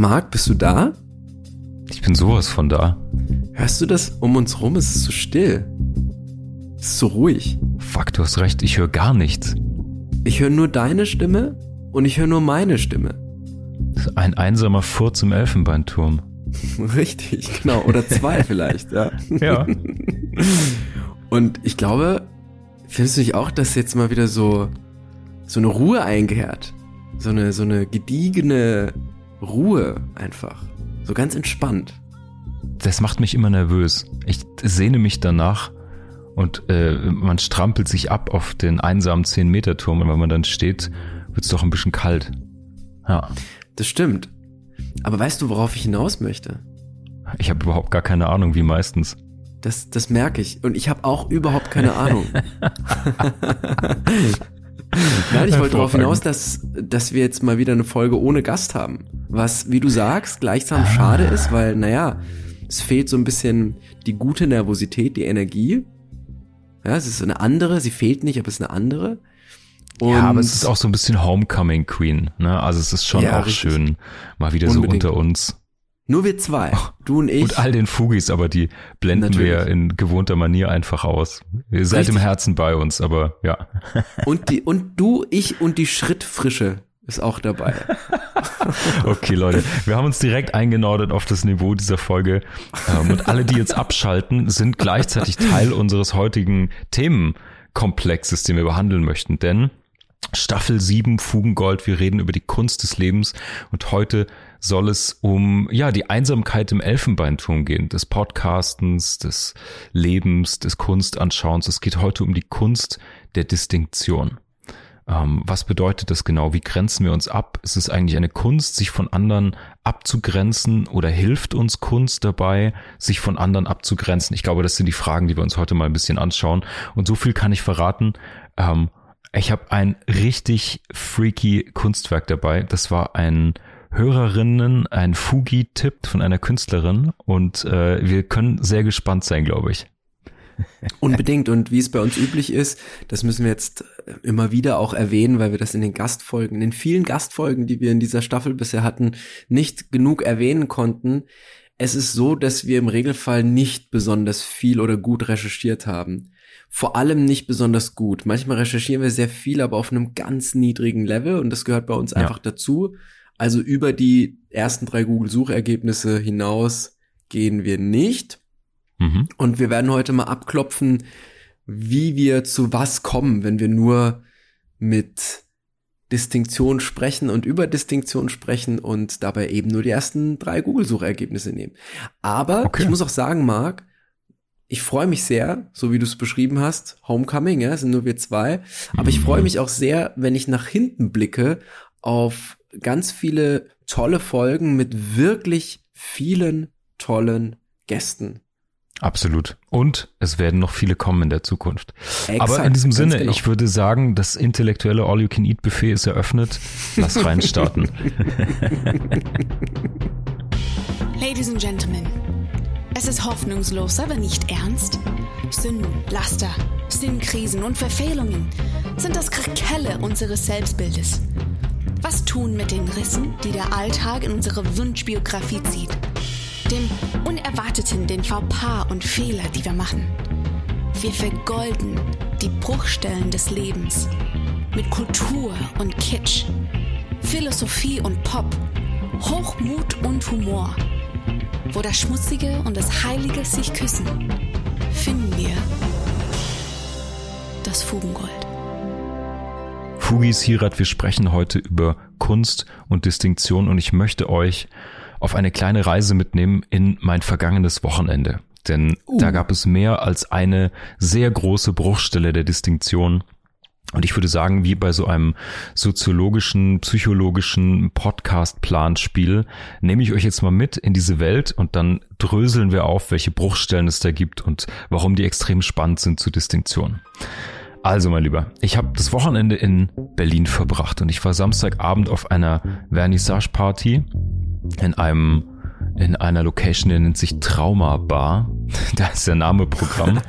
Marc, bist du da? Ich bin sowas von da. Hörst du das? Um uns rum ist es so still. Es ist so ruhig. Fuck, du hast recht, ich höre gar nichts. Ich höre nur deine Stimme und ich höre nur meine Stimme. Ein einsamer Furz im Elfenbeinturm. Richtig, genau. Oder zwei vielleicht, ja. Ja. Und ich glaube, findest du nicht auch, dass jetzt mal wieder so, so eine Ruhe eingehört? So eine, so eine gediegene Ruhe einfach. So ganz entspannt. Das macht mich immer nervös. Ich sehne mich danach und äh, man strampelt sich ab auf den einsamen 10-Meter-Turm und wenn man dann steht, wird's doch ein bisschen kalt. Ja. Das stimmt. Aber weißt du, worauf ich hinaus möchte? Ich habe überhaupt gar keine Ahnung, wie meistens. Das, das merke ich. Und ich habe auch überhaupt keine Ahnung. Nein, ich wollte darauf hinaus, dass, dass wir jetzt mal wieder eine Folge ohne Gast haben. Was, wie du sagst, gleichsam ah. schade ist, weil, naja, es fehlt so ein bisschen die gute Nervosität, die Energie. Ja, es ist eine andere, sie fehlt nicht, aber es ist eine andere. Und ja, aber es ist auch so ein bisschen Homecoming Queen, ne? Also es ist schon ja, auch richtig. schön, mal wieder Unbedingt. so unter uns. Nur wir zwei, du und ich. Und all den Fugis, aber die blenden Natürlich. wir in gewohnter Manier einfach aus. Ihr seid Richtig. im Herzen bei uns, aber ja. Und die, und du, ich und die Schrittfrische ist auch dabei. okay, Leute, wir haben uns direkt eingenordet auf das Niveau dieser Folge. Ähm, und alle, die jetzt abschalten, sind gleichzeitig Teil unseres heutigen Themenkomplexes, den wir behandeln möchten. Denn Staffel 7 Fugengold. Wir reden über die Kunst des Lebens und heute soll es um ja die Einsamkeit im Elfenbeinturm gehen, des Podcastens, des Lebens, des Kunstanschauens. Es geht heute um die Kunst der Distinktion. Ähm, was bedeutet das genau? Wie grenzen wir uns ab? Ist es eigentlich eine Kunst, sich von anderen abzugrenzen oder hilft uns Kunst dabei, sich von anderen abzugrenzen? Ich glaube, das sind die Fragen, die wir uns heute mal ein bisschen anschauen. Und so viel kann ich verraten. Ähm, ich habe ein richtig freaky Kunstwerk dabei. Das war ein Hörerinnen, ein Fugi-Tipp von einer Künstlerin und äh, wir können sehr gespannt sein, glaube ich. Unbedingt. Und wie es bei uns üblich ist, das müssen wir jetzt immer wieder auch erwähnen, weil wir das in den Gastfolgen, in den vielen Gastfolgen, die wir in dieser Staffel bisher hatten, nicht genug erwähnen konnten. Es ist so, dass wir im Regelfall nicht besonders viel oder gut recherchiert haben vor allem nicht besonders gut. Manchmal recherchieren wir sehr viel, aber auf einem ganz niedrigen Level und das gehört bei uns einfach ja. dazu. Also über die ersten drei Google-Suchergebnisse hinaus gehen wir nicht. Mhm. Und wir werden heute mal abklopfen, wie wir zu was kommen, wenn wir nur mit Distinktion sprechen und über Distinktion sprechen und dabei eben nur die ersten drei Google-Suchergebnisse nehmen. Aber okay. ich muss auch sagen, Marc, ich freue mich sehr, so wie du es beschrieben hast, Homecoming, ja, sind nur wir zwei. Aber ich freue mhm. mich auch sehr, wenn ich nach hinten blicke auf ganz viele tolle Folgen mit wirklich vielen tollen Gästen. Absolut. Und es werden noch viele kommen in der Zukunft. Exakt, Aber in diesem Sinne, genau. ich würde sagen, das intellektuelle All-You-Can-Eat-Buffet ist eröffnet. Lass reinstarten. Ladies and Gentlemen. Es ist hoffnungslos, aber nicht ernst. Sünden, Laster, Sinnkrisen und Verfehlungen sind das Krakelle unseres Selbstbildes. Was tun mit den Rissen, die der Alltag in unsere Wunschbiografie zieht? Dem Unerwarteten, den Fauxpas und Fehler, die wir machen. Wir vergolden die Bruchstellen des Lebens mit Kultur und Kitsch, Philosophie und Pop, Hochmut und Humor wo das Schmutzige und das Heilige sich küssen, finden wir das Fugengold. Fugis Hirat, wir sprechen heute über Kunst und Distinktion und ich möchte euch auf eine kleine Reise mitnehmen in mein vergangenes Wochenende. Denn uh. da gab es mehr als eine sehr große Bruchstelle der Distinktion und ich würde sagen, wie bei so einem soziologischen, psychologischen Podcast-Planspiel, nehme ich euch jetzt mal mit in diese Welt und dann dröseln wir auf, welche Bruchstellen es da gibt und warum die extrem spannend sind zu Distinktion. Also, mein Lieber, ich habe das Wochenende in Berlin verbracht und ich war Samstagabend auf einer Vernissage-Party in einem in einer Location, die nennt sich Trauma Bar. Da ist der Name Programm.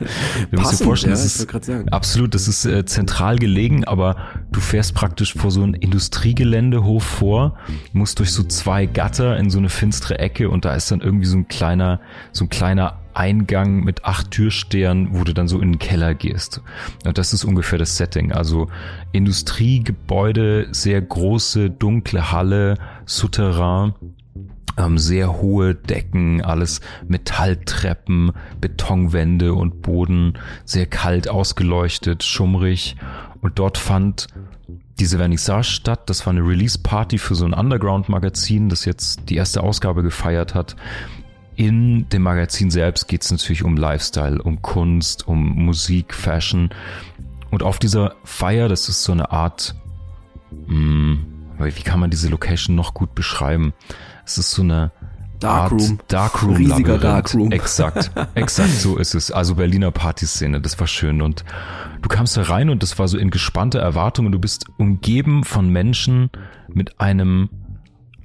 Wir müssen uns vorstellen, das ist absolut, das ist äh, zentral gelegen, aber du fährst praktisch vor so ein Industriegeländehof vor, musst durch so zwei Gatter in so eine finstere Ecke und da ist dann irgendwie so ein kleiner, so ein kleiner Eingang mit acht Türstern, wo du dann so in den Keller gehst. Und das ist ungefähr das Setting. Also Industriegebäude, sehr große, dunkle Halle, Souterrain ähm, sehr hohe Decken, alles Metalltreppen, Betonwände und Boden, sehr kalt ausgeleuchtet, schummrig. Und dort fand diese Vernissage statt. Das war eine Release-Party für so ein Underground-Magazin, das jetzt die erste Ausgabe gefeiert hat. In dem Magazin selbst geht es natürlich um Lifestyle, um Kunst, um Musik, Fashion. Und auf dieser Feier, das ist so eine Art, mh, hm, wie kann man diese Location noch gut beschreiben? Es ist so eine Darkroom. Darkroom. Riesiger Darkroom. Exakt. Exakt so ist es. Also Berliner Partyszene. Das war schön. Und du kamst da rein und das war so in gespannter Erwartung und du bist umgeben von Menschen mit einem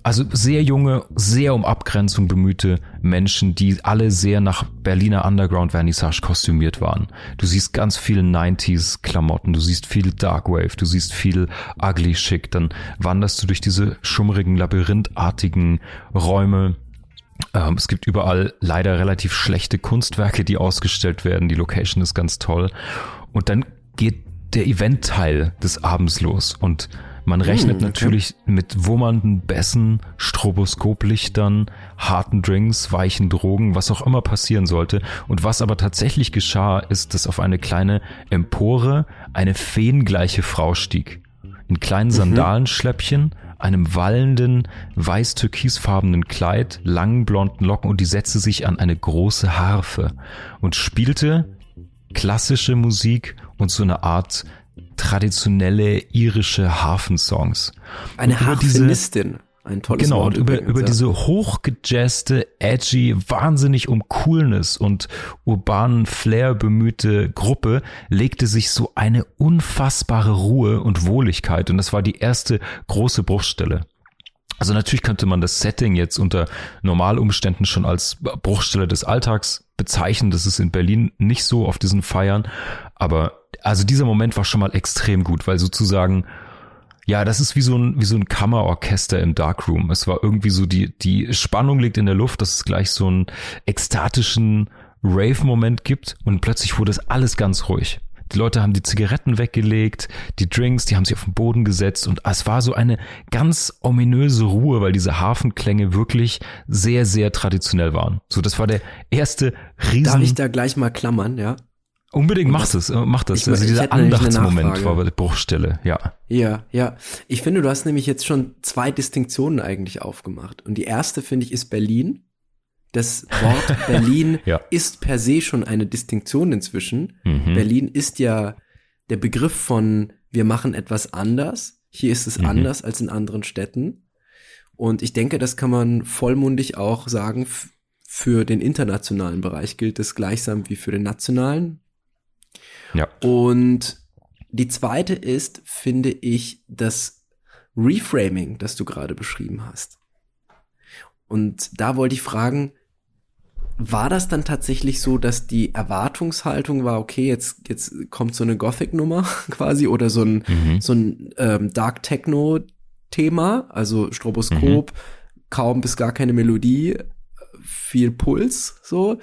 also sehr junge, sehr um Abgrenzung bemühte Menschen, die alle sehr nach Berliner Underground Vernissage kostümiert waren. Du siehst ganz viele 90s Klamotten, du siehst viel Darkwave, du siehst viel ugly Schick, dann wanderst du durch diese schummrigen, labyrinthartigen Räume. Ähm, es gibt überall leider relativ schlechte Kunstwerke, die ausgestellt werden. Die Location ist ganz toll. Und dann geht der Event-Teil des Abends los und man rechnet hm, natürlich mit wummernden Bässen, Stroboskoplichtern, harten Drinks, weichen Drogen, was auch immer passieren sollte. Und was aber tatsächlich geschah, ist, dass auf eine kleine Empore eine feengleiche Frau stieg. In kleinen mhm. Sandalenschläppchen, einem wallenden, weiß-türkisfarbenen Kleid, langen blonden Locken und die setzte sich an eine große Harfe und spielte klassische Musik und so eine Art traditionelle irische Hafensongs. Eine Harfenistin. Ein tolles genau, Wort. Genau, und über, über diese hochgejazzte, edgy, wahnsinnig um Coolness und urbanen Flair bemühte Gruppe legte sich so eine unfassbare Ruhe und Wohligkeit. Und das war die erste große Bruchstelle. Also natürlich könnte man das Setting jetzt unter Normalumständen schon als Bruchstelle des Alltags bezeichnen. Das ist in Berlin nicht so auf diesen Feiern. Aber also dieser Moment war schon mal extrem gut, weil sozusagen, ja, das ist wie so ein, wie so ein Kammerorchester im Darkroom. Es war irgendwie so, die, die Spannung liegt in der Luft, dass es gleich so einen ekstatischen Rave-Moment gibt und plötzlich wurde es alles ganz ruhig. Die Leute haben die Zigaretten weggelegt, die Drinks, die haben sich auf den Boden gesetzt und es war so eine ganz ominöse Ruhe, weil diese Hafenklänge wirklich sehr, sehr traditionell waren. So, das war der erste riesen... Darf ich da gleich mal klammern, ja? Unbedingt macht es, äh, macht das. Ich, also dieser Andachtsmoment war die Bruchstelle, ja. Ja, ja. Ich finde, du hast nämlich jetzt schon zwei Distinktionen eigentlich aufgemacht. Und die erste, finde ich, ist Berlin. Das Wort Berlin ja. ist per se schon eine Distinktion inzwischen. Mhm. Berlin ist ja der Begriff von wir machen etwas anders. Hier ist es mhm. anders als in anderen Städten. Und ich denke, das kann man vollmundig auch sagen. Für den internationalen Bereich gilt es gleichsam wie für den nationalen. Ja. Und die zweite ist, finde ich, das Reframing, das du gerade beschrieben hast. Und da wollte ich fragen, war das dann tatsächlich so, dass die Erwartungshaltung war, okay, jetzt, jetzt kommt so eine Gothic-Nummer quasi oder so ein, mhm. so ein ähm, Dark Techno-Thema, also Stroboskop, mhm. kaum bis gar keine Melodie, viel Puls, so.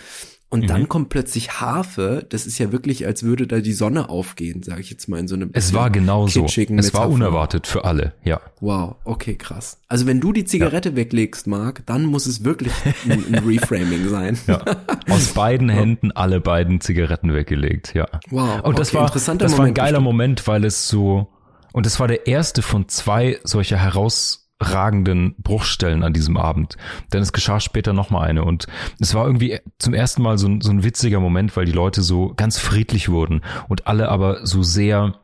Und mhm. dann kommt plötzlich Harfe. Das ist ja wirklich, als würde da die Sonne aufgehen, sage ich jetzt mal in so einem. Es war genau so. Es Metapher. war unerwartet für alle, ja. Wow, okay, krass. Also wenn du die Zigarette ja. weglegst, Marc, dann muss es wirklich ein, ein Reframing sein. Ja. Aus beiden Händen alle beiden Zigaretten weggelegt, ja. Wow. Und das okay, war, das Moment war ein geiler bestimmt. Moment, weil es so, und es war der erste von zwei solcher heraus ragenden Bruchstellen an diesem Abend. Denn es geschah später nochmal eine und es war irgendwie zum ersten Mal so ein, so ein witziger Moment, weil die Leute so ganz friedlich wurden und alle aber so sehr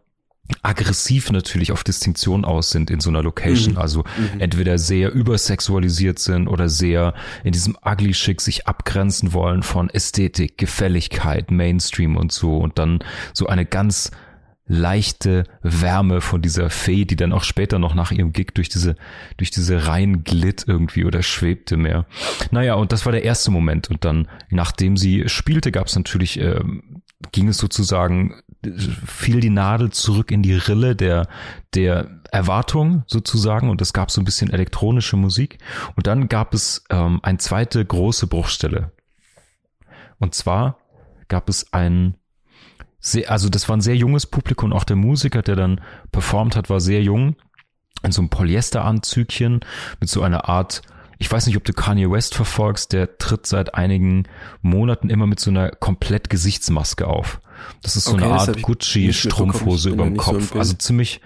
aggressiv natürlich auf Distinktion aus sind in so einer Location. Mhm. Also mhm. entweder sehr übersexualisiert sind oder sehr in diesem ugly Schick sich abgrenzen wollen von Ästhetik, Gefälligkeit, Mainstream und so und dann so eine ganz leichte Wärme von dieser Fee, die dann auch später noch nach ihrem Gig durch diese, durch diese Reihen glitt irgendwie oder schwebte mehr. Naja, und das war der erste Moment. Und dann, nachdem sie spielte, gab es natürlich, äh, ging es sozusagen, fiel die Nadel zurück in die Rille der, der Erwartung sozusagen und es gab so ein bisschen elektronische Musik. Und dann gab es ähm, eine zweite große Bruchstelle. Und zwar gab es ein sehr, also das war ein sehr junges Publikum, auch der Musiker, der dann performt hat, war sehr jung, in so einem Polyesteranzügchen mit so einer Art, ich weiß nicht, ob du Kanye West verfolgst, der tritt seit einigen Monaten immer mit so einer komplett Gesichtsmaske auf. Das ist so okay, eine Art Gucci-Strumpfhose über dem Kopf. So also ziemlich,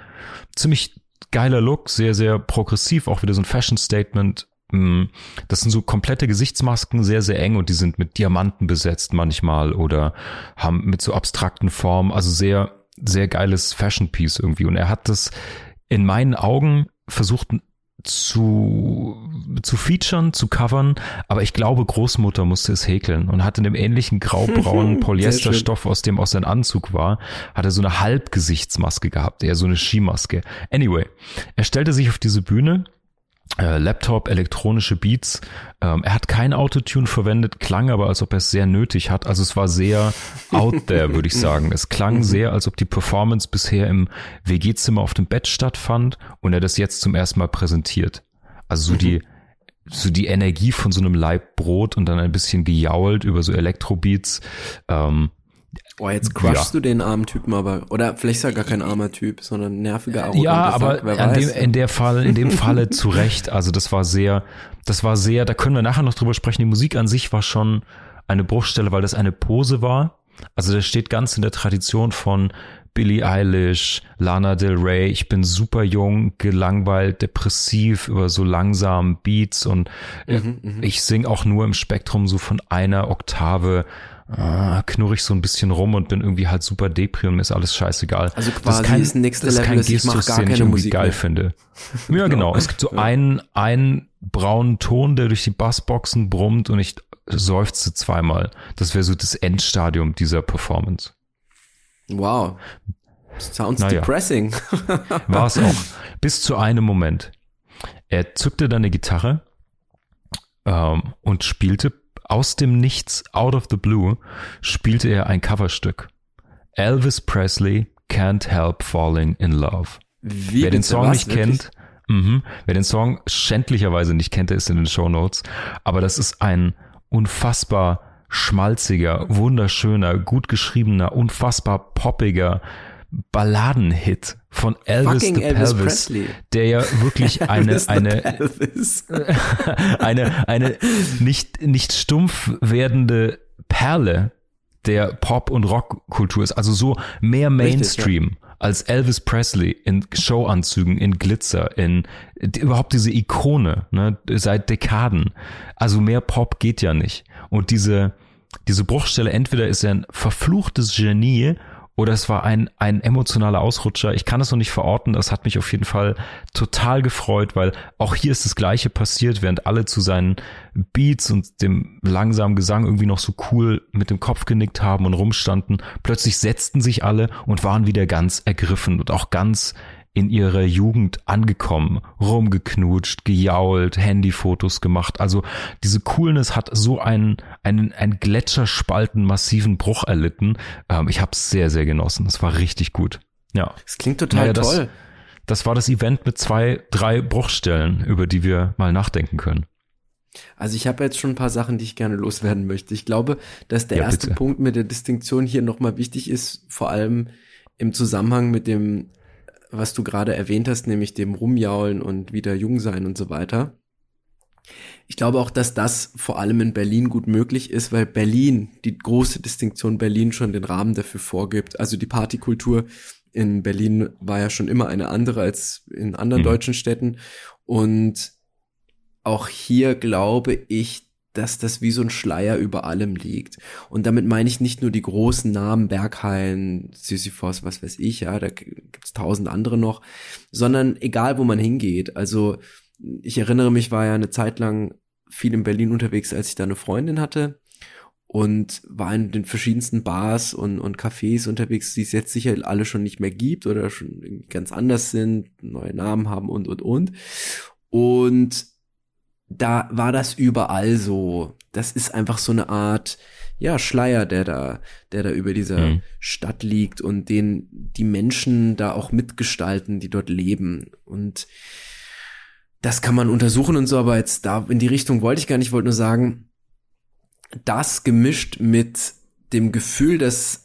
ziemlich geiler Look, sehr, sehr progressiv, auch wieder so ein Fashion-Statement. Mm, das sind so komplette Gesichtsmasken, sehr, sehr eng und die sind mit Diamanten besetzt manchmal oder haben mit so abstrakten Formen, also sehr, sehr geiles Fashion Piece irgendwie. Und er hat das in meinen Augen versucht zu, zu featuren, zu covern, aber ich glaube, Großmutter musste es häkeln und hat in dem ähnlichen graubraunen Polyesterstoff, aus dem auch sein Anzug war, hat er so eine Halbgesichtsmaske gehabt, eher so eine Skimaske. Anyway, er stellte sich auf diese Bühne äh, Laptop, elektronische Beats. Ähm, er hat kein Autotune verwendet, klang aber, als ob er es sehr nötig hat. Also es war sehr out there, würde ich sagen. Es klang mhm. sehr, als ob die Performance bisher im WG-Zimmer auf dem Bett stattfand und er das jetzt zum ersten Mal präsentiert. Also so mhm. die so die Energie von so einem Laib Brot und dann ein bisschen gejault über so Elektrobeats. Ähm, Boah, jetzt crushst ja. du den armen Typen aber, oder vielleicht ist er gar kein armer Typ, sondern nerviger arroganter Ja, aber Sack, an dem, in der Fall, in dem Falle zu Recht. Also das war sehr, das war sehr, da können wir nachher noch drüber sprechen. Die Musik an sich war schon eine Bruchstelle, weil das eine Pose war. Also das steht ganz in der Tradition von Billie Eilish, Lana Del Rey. Ich bin super jung, gelangweilt, depressiv über so langsam Beats und mhm, mhm. ich sing auch nur im Spektrum so von einer Oktave ah, knurre ich so ein bisschen rum und bin irgendwie halt super depri und mir ist alles scheißegal. Also quasi das ist, kein, ist nächste das ist kein Level, Gestus, den ich irgendwie Musik geil mehr. finde. Ja, genau. Es gibt so ja. einen, einen braunen Ton, der durch die Bassboxen brummt und ich seufze zweimal. Das wäre so das Endstadium dieser Performance. Wow. Sounds naja. depressing. War es auch. Bis zu einem Moment. Er zückte dann eine Gitarre ähm, und spielte aus dem Nichts, out of the blue, spielte er ein Coverstück. Elvis Presley Can't Help Falling in Love. Wie wer den Song nicht kennt, mh, wer den Song schändlicherweise nicht kennt, der ist in den Show Notes. Aber das ist ein unfassbar schmalziger, wunderschöner, gut geschriebener, unfassbar poppiger, Balladenhit von Elvis Fucking the Elvis Pelvis, Presley. der ja wirklich eine eine eine eine nicht nicht stumpf werdende Perle der Pop und Rockkultur ist, also so mehr Mainstream Richtig, ja. als Elvis Presley in Showanzügen, in Glitzer, in überhaupt diese Ikone, ne, seit Dekaden. Also mehr Pop geht ja nicht. Und diese diese Bruchstelle entweder ist er ein verfluchtes Genie oder es war ein, ein emotionaler Ausrutscher. Ich kann es noch nicht verorten. Das hat mich auf jeden Fall total gefreut, weil auch hier ist das Gleiche passiert, während alle zu seinen Beats und dem langsamen Gesang irgendwie noch so cool mit dem Kopf genickt haben und rumstanden. Plötzlich setzten sich alle und waren wieder ganz ergriffen und auch ganz in ihrer Jugend angekommen, rumgeknutscht, gejault, Handyfotos gemacht. Also diese Coolness hat so einen, einen, einen Gletscherspalten massiven Bruch erlitten. Ähm, ich habe es sehr, sehr genossen. Es war richtig gut. Ja. Das klingt total naja, toll. Das, das war das Event mit zwei, drei Bruchstellen, über die wir mal nachdenken können. Also ich habe jetzt schon ein paar Sachen, die ich gerne loswerden möchte. Ich glaube, dass der ja, erste bitte. Punkt mit der Distinktion hier nochmal wichtig ist, vor allem im Zusammenhang mit dem was du gerade erwähnt hast, nämlich dem Rumjaulen und wieder jung sein und so weiter. Ich glaube auch, dass das vor allem in Berlin gut möglich ist, weil Berlin, die große Distinktion Berlin schon den Rahmen dafür vorgibt. Also die Partykultur in Berlin war ja schon immer eine andere als in anderen mhm. deutschen Städten. Und auch hier glaube ich, dass das wie so ein Schleier über allem liegt. Und damit meine ich nicht nur die großen Namen, Berghain, Sisyphos, was weiß ich, ja, da gibt's tausend andere noch, sondern egal, wo man hingeht. Also ich erinnere mich, war ja eine Zeit lang viel in Berlin unterwegs, als ich da eine Freundin hatte. und war in den verschiedensten Bars und, und Cafés unterwegs, die es jetzt sicher alle schon nicht mehr gibt oder schon ganz anders sind, neue Namen haben und, und, und. Und da war das überall so. Das ist einfach so eine Art, ja, Schleier, der da, der da über dieser mhm. Stadt liegt und den die Menschen da auch mitgestalten, die dort leben. Und das kann man untersuchen und so, aber jetzt da in die Richtung wollte ich gar nicht, wollte nur sagen, das gemischt mit dem Gefühl, dass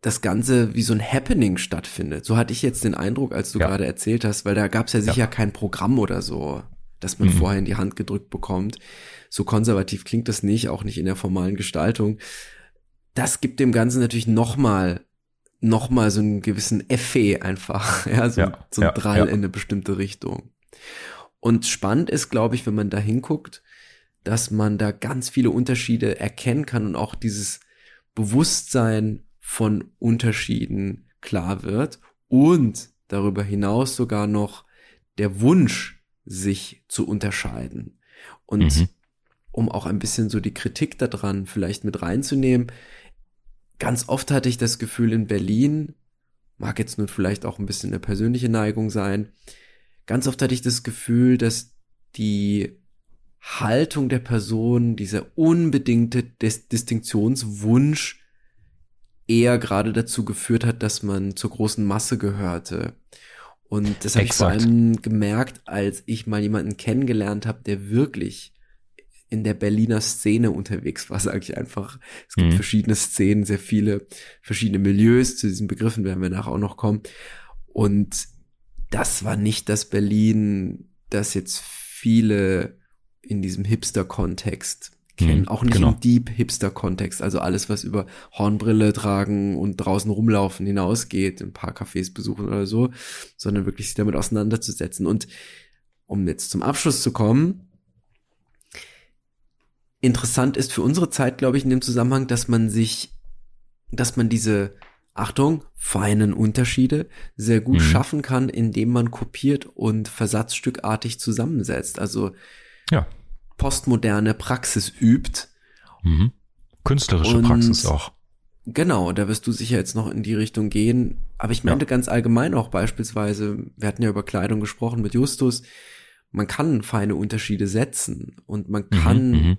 das Ganze wie so ein Happening stattfindet. So hatte ich jetzt den Eindruck, als du ja. gerade erzählt hast, weil da gab es ja sicher ja. kein Programm oder so, das man mhm. vorher in die Hand gedrückt bekommt. So konservativ klingt das nicht, auch nicht in der formalen Gestaltung. Das gibt dem Ganzen natürlich nochmal noch mal so einen gewissen Effet einfach, ja, so, ja, so ein Drall in eine bestimmte Richtung. Und spannend ist, glaube ich, wenn man da hinguckt, dass man da ganz viele Unterschiede erkennen kann und auch dieses Bewusstsein von Unterschieden klar wird und darüber hinaus sogar noch der Wunsch, sich zu unterscheiden. Und mhm. um auch ein bisschen so die Kritik daran vielleicht mit reinzunehmen, ganz oft hatte ich das Gefühl in Berlin, mag jetzt nun vielleicht auch ein bisschen eine persönliche Neigung sein, ganz oft hatte ich das Gefühl, dass die Haltung der Person, dieser unbedingte Dis Distinktionswunsch eher gerade dazu geführt hat, dass man zur großen Masse gehörte. Und das habe ich vor allem gemerkt, als ich mal jemanden kennengelernt habe, der wirklich in der Berliner Szene unterwegs war, sage ich einfach. Es gibt mhm. verschiedene Szenen, sehr viele verschiedene Milieus. Zu diesen Begriffen werden wir nachher auch noch kommen. Und das war nicht das Berlin, das jetzt viele in diesem Hipster-Kontext kennen. Mhm, auch nicht genau. im Deep-Hipster-Kontext, also alles, was über Hornbrille tragen und draußen rumlaufen hinausgeht, ein paar Cafés besuchen oder so, sondern wirklich sich damit auseinanderzusetzen. Und um jetzt zum Abschluss zu kommen, interessant ist für unsere Zeit, glaube ich, in dem Zusammenhang, dass man sich, dass man diese Achtung, feinen Unterschiede sehr gut mhm. schaffen kann, indem man kopiert und versatzstückartig zusammensetzt. Also ja. Postmoderne Praxis übt. Mhm. Künstlerische und Praxis auch. Genau, da wirst du sicher jetzt noch in die Richtung gehen. Aber ich meinte ja. ganz allgemein auch beispielsweise, wir hatten ja über Kleidung gesprochen mit Justus, man kann feine Unterschiede setzen und man mhm, kann mhm,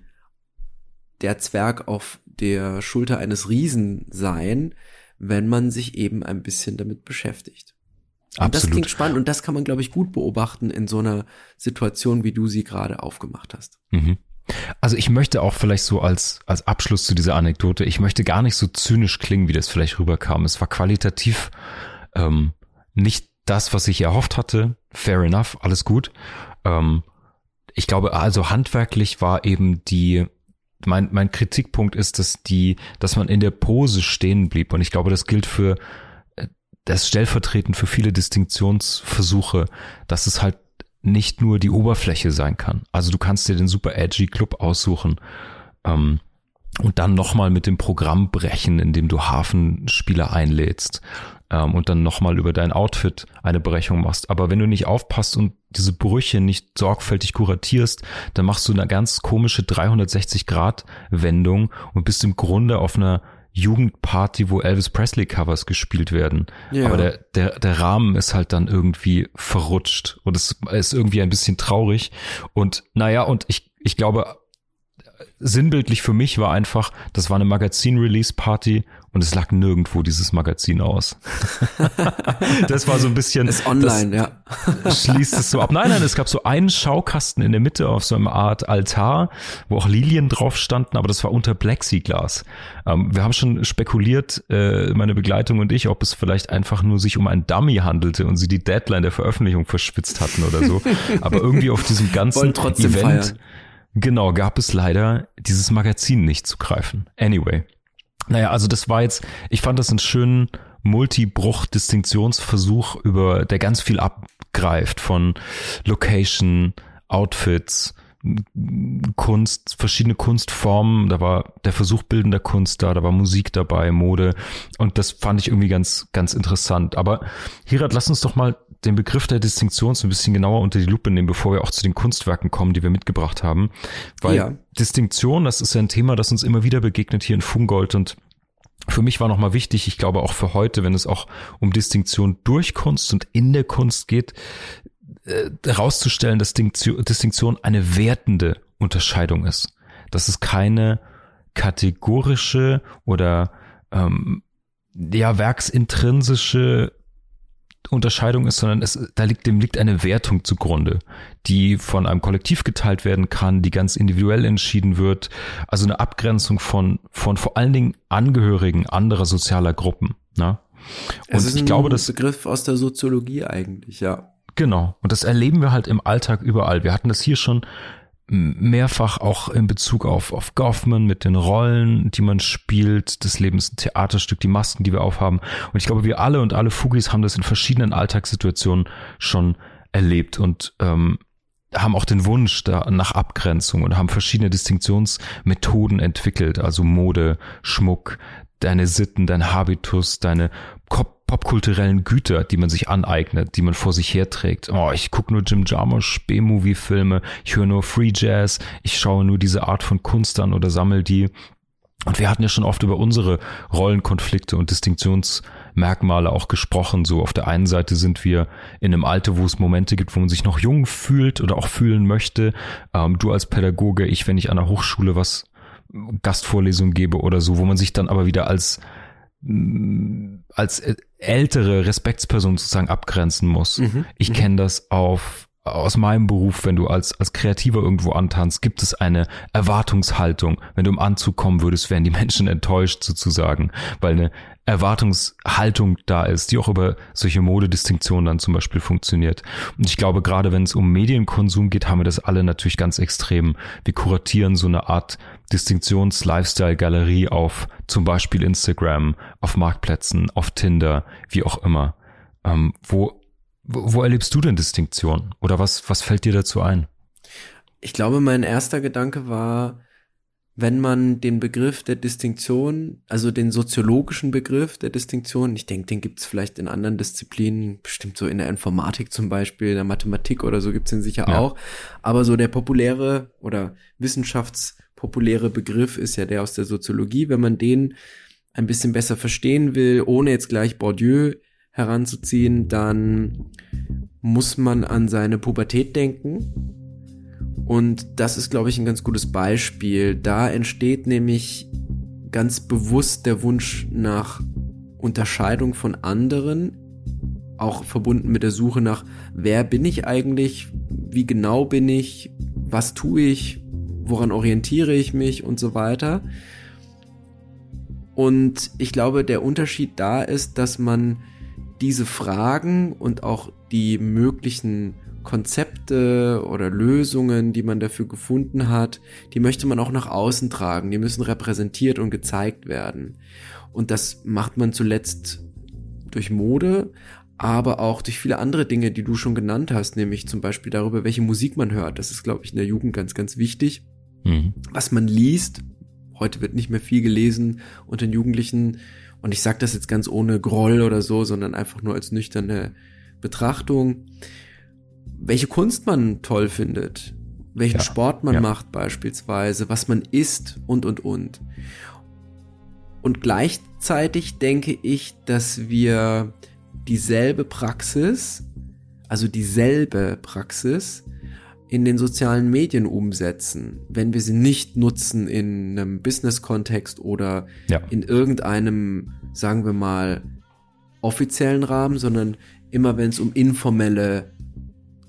der Zwerg auf der Schulter eines Riesen sein, wenn man sich eben ein bisschen damit beschäftigt. Und das klingt spannend und das kann man, glaube ich, gut beobachten in so einer Situation, wie du sie gerade aufgemacht hast. Mhm. Also ich möchte auch vielleicht so als, als Abschluss zu dieser Anekdote, ich möchte gar nicht so zynisch klingen, wie das vielleicht rüberkam. Es war qualitativ ähm, nicht das, was ich erhofft hatte. Fair enough, alles gut. Ähm, ich glaube, also handwerklich war eben die, mein, mein Kritikpunkt ist, dass die, dass man in der Pose stehen blieb. Und ich glaube, das gilt für das stellvertretend für viele Distinktionsversuche, dass es halt nicht nur die Oberfläche sein kann. Also du kannst dir den super edgy Club aussuchen ähm, und dann nochmal mit dem Programm brechen, indem du Hafenspieler einlädst ähm, und dann nochmal über dein Outfit eine Brechung machst. Aber wenn du nicht aufpasst und diese Brüche nicht sorgfältig kuratierst, dann machst du eine ganz komische 360-Grad-Wendung und bist im Grunde auf einer Jugendparty, wo Elvis Presley Covers gespielt werden. Ja. Aber der, der, der Rahmen ist halt dann irgendwie verrutscht und es ist irgendwie ein bisschen traurig. Und naja, und ich, ich glaube, sinnbildlich für mich war einfach, das war eine Magazin-Release-Party und es lag nirgendwo dieses Magazin aus. das war so ein bisschen. Ist online, ja. schließt es so ab. Nein, nein, es gab so einen Schaukasten in der Mitte auf so einer Art Altar, wo auch Lilien drauf standen, aber das war unter Plexiglas. Ähm, wir haben schon spekuliert, äh, meine Begleitung und ich, ob es vielleicht einfach nur sich um ein Dummy handelte und sie die Deadline der Veröffentlichung verschwitzt hatten oder so. aber irgendwie auf diesem ganzen Event. Feiern. Genau, gab es leider dieses Magazin nicht zu greifen. Anyway. Naja, also das war jetzt, ich fand das einen schönen Multibruch-Distinktionsversuch über, der ganz viel abgreift von Location, Outfits, Kunst, verschiedene Kunstformen, da war der Versuch bildender Kunst da, da war Musik dabei, Mode und das fand ich irgendwie ganz, ganz interessant. Aber Hirat, lass uns doch mal den Begriff der Distinktion so ein bisschen genauer unter die Lupe nehmen, bevor wir auch zu den Kunstwerken kommen, die wir mitgebracht haben. Weil ja. Distinktion, das ist ja ein Thema, das uns immer wieder begegnet hier in Fungold und für mich war nochmal wichtig, ich glaube auch für heute, wenn es auch um Distinktion durch Kunst und in der Kunst geht, äh, herauszustellen, dass Distinktion eine wertende Unterscheidung ist. Dass es keine kategorische oder ähm, ja werksintrinsische Unterscheidung ist, sondern es, da liegt, dem liegt eine Wertung zugrunde, die von einem Kollektiv geteilt werden kann, die ganz individuell entschieden wird. Also eine Abgrenzung von, von vor allen Dingen Angehörigen anderer sozialer Gruppen. Ne? Und es ist ich glaube, das Begriff aus der Soziologie eigentlich, ja. Genau. Und das erleben wir halt im Alltag überall. Wir hatten das hier schon mehrfach auch in Bezug auf, auf Goffman mit den Rollen, die man spielt, des Lebens ein Theaterstück, die Masken, die wir aufhaben. Und ich glaube, wir alle und alle Fugis haben das in verschiedenen Alltagssituationen schon erlebt und ähm, haben auch den Wunsch da nach Abgrenzung und haben verschiedene Distinktionsmethoden entwickelt, also Mode, Schmuck, deine Sitten, dein Habitus, deine popkulturellen Güter, die man sich aneignet, die man vor sich herträgt. Oh, ich gucke nur Jim Jarmusch B-Movie-Filme, ich höre nur Free Jazz, ich schaue nur diese Art von Kunst an oder sammel die. Und wir hatten ja schon oft über unsere Rollenkonflikte und Distinktionsmerkmale auch gesprochen. So auf der einen Seite sind wir in einem Alter, wo es Momente gibt, wo man sich noch jung fühlt oder auch fühlen möchte. Ähm, du als Pädagoge, ich, wenn ich an der Hochschule was Gastvorlesung gebe oder so, wo man sich dann aber wieder als als ältere Respektsperson sozusagen abgrenzen muss. Mhm. Ich mhm. kenne das auf aus meinem Beruf, wenn du als, als Kreativer irgendwo antanzt, gibt es eine Erwartungshaltung. Wenn du im Anzug kommen würdest, wären die Menschen enttäuscht sozusagen, weil eine Erwartungshaltung da ist, die auch über solche Modedistinktionen dann zum Beispiel funktioniert. Und ich glaube, gerade wenn es um Medienkonsum geht, haben wir das alle natürlich ganz extrem. Wir kuratieren so eine Art Distinktions-Lifestyle-Galerie auf zum Beispiel Instagram, auf Marktplätzen, auf Tinder, wie auch immer. Ähm, wo, wo erlebst du denn Distinktion? Oder was, was fällt dir dazu ein? Ich glaube, mein erster Gedanke war, wenn man den Begriff der Distinktion, also den soziologischen Begriff der Distinktion, ich denke, den gibt es vielleicht in anderen Disziplinen, bestimmt so in der Informatik zum Beispiel, in der Mathematik oder so gibt es den sicher ja. auch, aber so der populäre oder wissenschaftspopuläre Begriff ist ja der aus der Soziologie, wenn man den ein bisschen besser verstehen will, ohne jetzt gleich Bourdieu heranzuziehen, dann muss man an seine Pubertät denken. Und das ist, glaube ich, ein ganz gutes Beispiel. Da entsteht nämlich ganz bewusst der Wunsch nach Unterscheidung von anderen, auch verbunden mit der Suche nach, wer bin ich eigentlich, wie genau bin ich, was tue ich, woran orientiere ich mich und so weiter. Und ich glaube, der Unterschied da ist, dass man diese Fragen und auch die möglichen Konzepte oder Lösungen, die man dafür gefunden hat, die möchte man auch nach außen tragen. Die müssen repräsentiert und gezeigt werden. Und das macht man zuletzt durch Mode, aber auch durch viele andere Dinge, die du schon genannt hast, nämlich zum Beispiel darüber, welche Musik man hört. Das ist, glaube ich, in der Jugend ganz, ganz wichtig. Mhm. Was man liest. Heute wird nicht mehr viel gelesen unter den Jugendlichen. Und ich sage das jetzt ganz ohne Groll oder so, sondern einfach nur als nüchterne Betrachtung welche Kunst man toll findet, welchen ja, Sport man ja. macht beispielsweise, was man isst und, und, und. Und gleichzeitig denke ich, dass wir dieselbe Praxis, also dieselbe Praxis, in den sozialen Medien umsetzen, wenn wir sie nicht nutzen in einem Business-Kontext oder ja. in irgendeinem, sagen wir mal, offiziellen Rahmen, sondern immer wenn es um informelle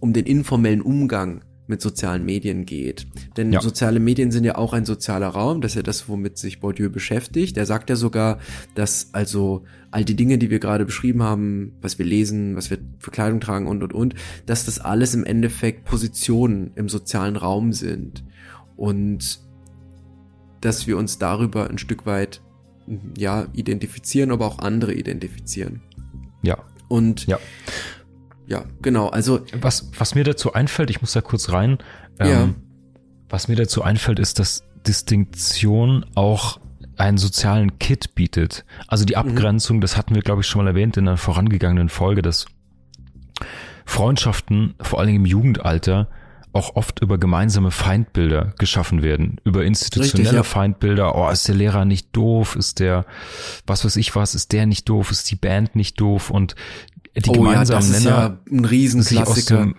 um den informellen Umgang mit sozialen Medien geht. Denn ja. soziale Medien sind ja auch ein sozialer Raum, das ist ja das, womit sich Bourdieu beschäftigt. Er sagt ja sogar, dass also all die Dinge, die wir gerade beschrieben haben, was wir lesen, was wir für Kleidung tragen und und und, dass das alles im Endeffekt Positionen im sozialen Raum sind. Und dass wir uns darüber ein Stück weit ja identifizieren, aber auch andere identifizieren. Ja. Und ja ja, genau. Also was was mir dazu einfällt, ich muss da kurz rein. Ähm, ja. Was mir dazu einfällt, ist, dass Distinktion auch einen sozialen Kit bietet. Also die mhm. Abgrenzung, mhm. das hatten wir, glaube ich, schon mal erwähnt in einer vorangegangenen Folge, dass Freundschaften, vor allem im Jugendalter, auch oft über gemeinsame Feindbilder geschaffen werden, über institutionelle Richtig, ja. Feindbilder. Oh, ist der Lehrer nicht doof? Ist der, was weiß ich was, ist der nicht doof? Ist die Band nicht doof? Und die oh, gemeinsamen ja, das Nenner. Ist ja ein Riesenklassiker.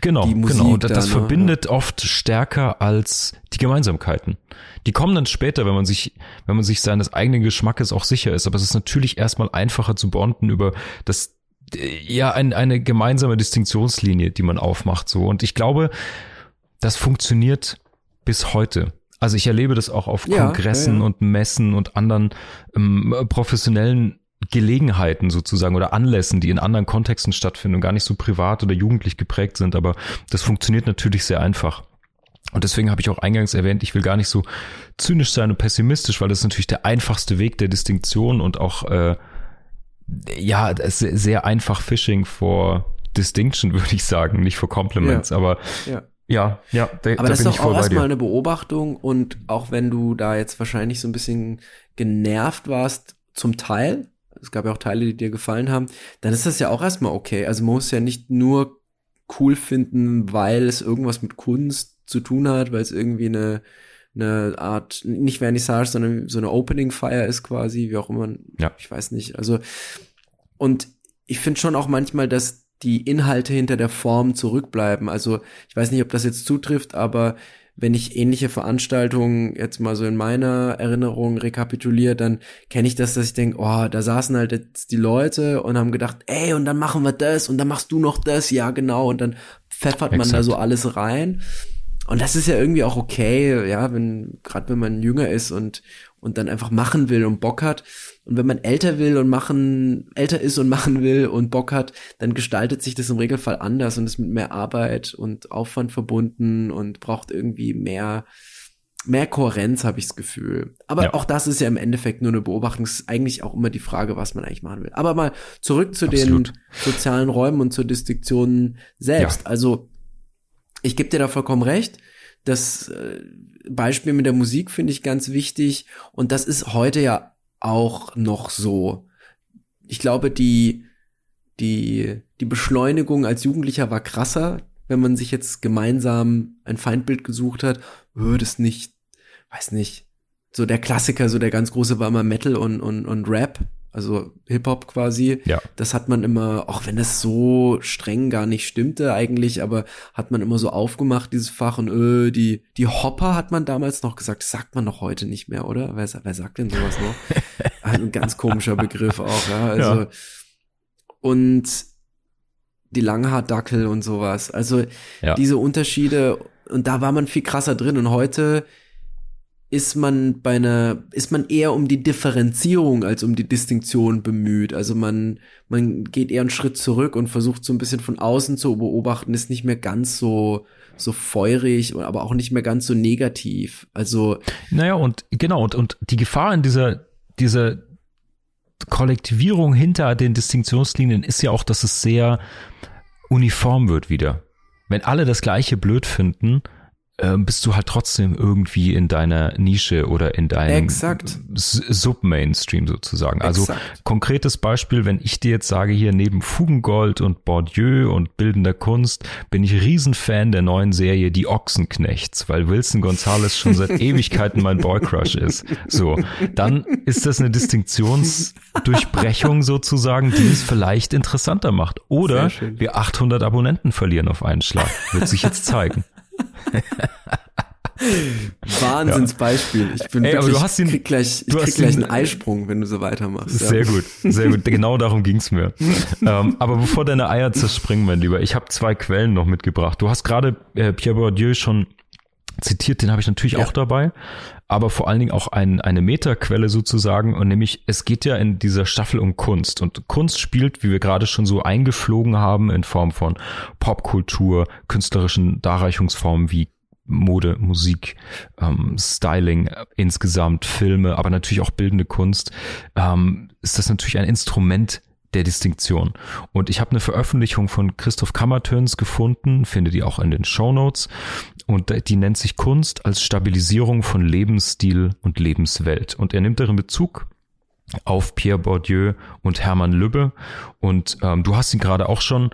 Genau, genau. Und das, das ne? verbindet oft stärker als die Gemeinsamkeiten. Die kommen dann später, wenn man sich, wenn man sich seines eigenen Geschmackes auch sicher ist. Aber es ist natürlich erstmal einfacher zu bonden über das ja ein, eine gemeinsame Distinktionslinie, die man aufmacht so und ich glaube, das funktioniert bis heute. Also ich erlebe das auch auf Kongressen ja, ja. und Messen und anderen ähm, professionellen Gelegenheiten sozusagen oder Anlässen, die in anderen Kontexten stattfinden und gar nicht so privat oder jugendlich geprägt sind, aber das funktioniert natürlich sehr einfach. Und deswegen habe ich auch eingangs erwähnt, ich will gar nicht so zynisch sein und pessimistisch, weil das ist natürlich der einfachste Weg der Distinktion und auch äh, ja, sehr einfach Phishing for Distinction, würde ich sagen, nicht for Compliments, ja. aber ja. Ja, ja, da, aber da das ist doch auch erstmal eine Beobachtung und auch wenn du da jetzt wahrscheinlich so ein bisschen genervt warst, zum Teil, es gab ja auch Teile, die dir gefallen haben, dann ist das ja auch erstmal okay. Also man muss ja nicht nur cool finden, weil es irgendwas mit Kunst zu tun hat, weil es irgendwie eine eine Art, nicht Vernissage, sondern so eine Opening Fire ist quasi, wie auch immer. Ja. Ich weiß nicht. Also, und ich finde schon auch manchmal, dass die Inhalte hinter der Form zurückbleiben. Also, ich weiß nicht, ob das jetzt zutrifft, aber wenn ich ähnliche Veranstaltungen jetzt mal so in meiner Erinnerung rekapituliere, dann kenne ich das, dass ich denke, oh, da saßen halt jetzt die Leute und haben gedacht, ey, und dann machen wir das und dann machst du noch das, ja genau, und dann pfeffert Exakt. man da so alles rein. Und das ist ja irgendwie auch okay, ja, wenn, gerade wenn man jünger ist und, und dann einfach machen will und Bock hat. Und wenn man älter will und machen, älter ist und machen will und Bock hat, dann gestaltet sich das im Regelfall anders und ist mit mehr Arbeit und Aufwand verbunden und braucht irgendwie mehr, mehr Kohärenz, habe ich das Gefühl. Aber ja. auch das ist ja im Endeffekt nur eine Beobachtung. Es ist eigentlich auch immer die Frage, was man eigentlich machen will. Aber mal zurück zu Absolut. den sozialen Räumen und zur Distinktion selbst. Ja. Also ich gebe dir da vollkommen recht. Das äh, Beispiel mit der Musik finde ich ganz wichtig und das ist heute ja auch noch so. Ich glaube, die, die, die Beschleunigung als Jugendlicher war krasser, wenn man sich jetzt gemeinsam ein Feindbild gesucht hat, würde es nicht, weiß nicht, so der Klassiker, so der ganz große war immer Metal und, und, und Rap also Hip-Hop quasi. Ja. Das hat man immer, auch wenn das so streng gar nicht stimmte eigentlich, aber hat man immer so aufgemacht, dieses Fach und äh, die, die Hopper hat man damals noch gesagt, das sagt man noch heute nicht mehr, oder? Wer, wer sagt denn sowas noch? Ein ganz komischer Begriff auch, ja. Also, ja. und die Langhaardackel und sowas. Also ja. diese Unterschiede, und da war man viel krasser drin und heute ist man bei einer, ist man eher um die Differenzierung als um die Distinktion bemüht. Also man, man geht eher einen Schritt zurück und versucht so ein bisschen von außen zu beobachten, ist nicht mehr ganz so, so feurig, aber auch nicht mehr ganz so negativ. Also. Naja, und genau, und, und die Gefahr in dieser, dieser Kollektivierung hinter den Distinktionslinien ist ja auch, dass es sehr uniform wird wieder. Wenn alle das gleiche blöd finden, bist du halt trotzdem irgendwie in deiner Nische oder in deinem Sub-Mainstream sozusagen. Also Exakt. Konkretes Beispiel, wenn ich dir jetzt sage, hier neben Fugengold und Bourdieu und bildender Kunst bin ich Riesenfan der neuen Serie Die Ochsenknechts, weil Wilson Gonzalez schon seit Ewigkeiten mein Boycrush ist. So, dann ist das eine Distinktionsdurchbrechung sozusagen, die es vielleicht interessanter macht. Oder wir 800 Abonnenten verlieren auf einen Schlag. Wird sich jetzt zeigen. Wahnsinnsbeispiel. Ich bin Ey, wirklich, aber du hast ihn, krieg gleich, ich krieg gleich einen Eisprung, wenn du so weitermachst. Sehr ja. gut, sehr gut. Genau darum ging's mir. ähm, aber bevor deine Eier zerspringen, mein Lieber, ich habe zwei Quellen noch mitgebracht. Du hast gerade äh, Pierre Bourdieu schon zitiert, den habe ich natürlich ja. auch dabei, aber vor allen Dingen auch ein, eine Metaquelle sozusagen. Und nämlich es geht ja in dieser Staffel um Kunst. Und Kunst spielt, wie wir gerade schon so eingeflogen haben, in Form von Popkultur, künstlerischen Darreichungsformen wie Mode, Musik, ähm, Styling äh, insgesamt, Filme, aber natürlich auch bildende Kunst, ähm, ist das natürlich ein Instrument der Distinktion. Und ich habe eine Veröffentlichung von Christoph Kammertöns gefunden, finde die auch in den Show Notes. Und die nennt sich Kunst als Stabilisierung von Lebensstil und Lebenswelt. Und er nimmt darin Bezug auf Pierre Bourdieu und Hermann Lübbe. Und ähm, du hast ihn gerade auch schon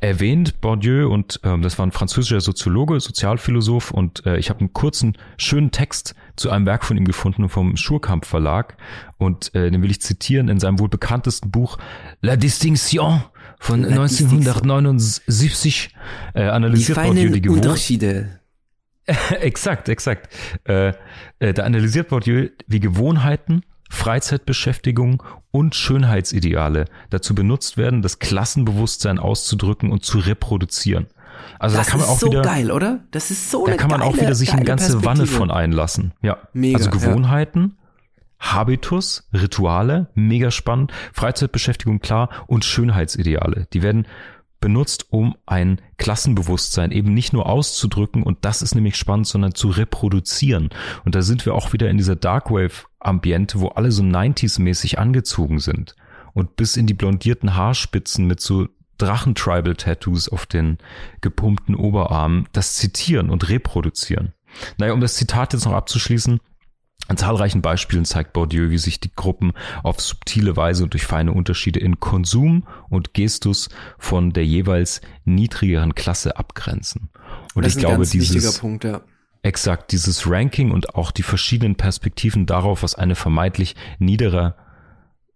erwähnt Bourdieu und ähm, das war ein französischer Soziologe, Sozialphilosoph und äh, ich habe einen kurzen, schönen Text zu einem Werk von ihm gefunden vom Schurkamp Verlag und äh, den will ich zitieren in seinem wohl bekanntesten Buch La Distinction von La 1979 äh, Die analysiert Bourdieu die Gewohnheit. Unterschiede. exakt, exakt. Äh, äh, da analysiert Bourdieu, wie Gewohnheiten, Freizeitbeschäftigung und Schönheitsideale dazu benutzt werden, das Klassenbewusstsein auszudrücken und zu reproduzieren. Also Das da kann man ist auch so wieder, geil, oder? Das ist so da kann man auch geile, wieder sich eine ganze Wanne von einlassen. Ja, Mega, also ja. Gewohnheiten, Habitus, Rituale, mega spannend, Freizeitbeschäftigung klar und Schönheitsideale. Die werden benutzt, um ein Klassenbewusstsein eben nicht nur auszudrücken und das ist nämlich spannend, sondern zu reproduzieren. Und da sind wir auch wieder in dieser Darkwave-Ambiente, wo alle so 90s-mäßig angezogen sind und bis in die blondierten Haarspitzen mit so Drachen-Tribal-Tattoos auf den gepumpten Oberarmen das zitieren und reproduzieren. Naja, um das Zitat jetzt noch abzuschließen, an zahlreichen Beispielen zeigt Bourdieu, wie sich die Gruppen auf subtile Weise und durch feine Unterschiede in Konsum und Gestus von der jeweils niedrigeren Klasse abgrenzen. Und das ich ist ein glaube, ganz wichtiger dieses, Punkt, ja. Exakt, dieses Ranking und auch die verschiedenen Perspektiven darauf, was eine vermeintlich niederer,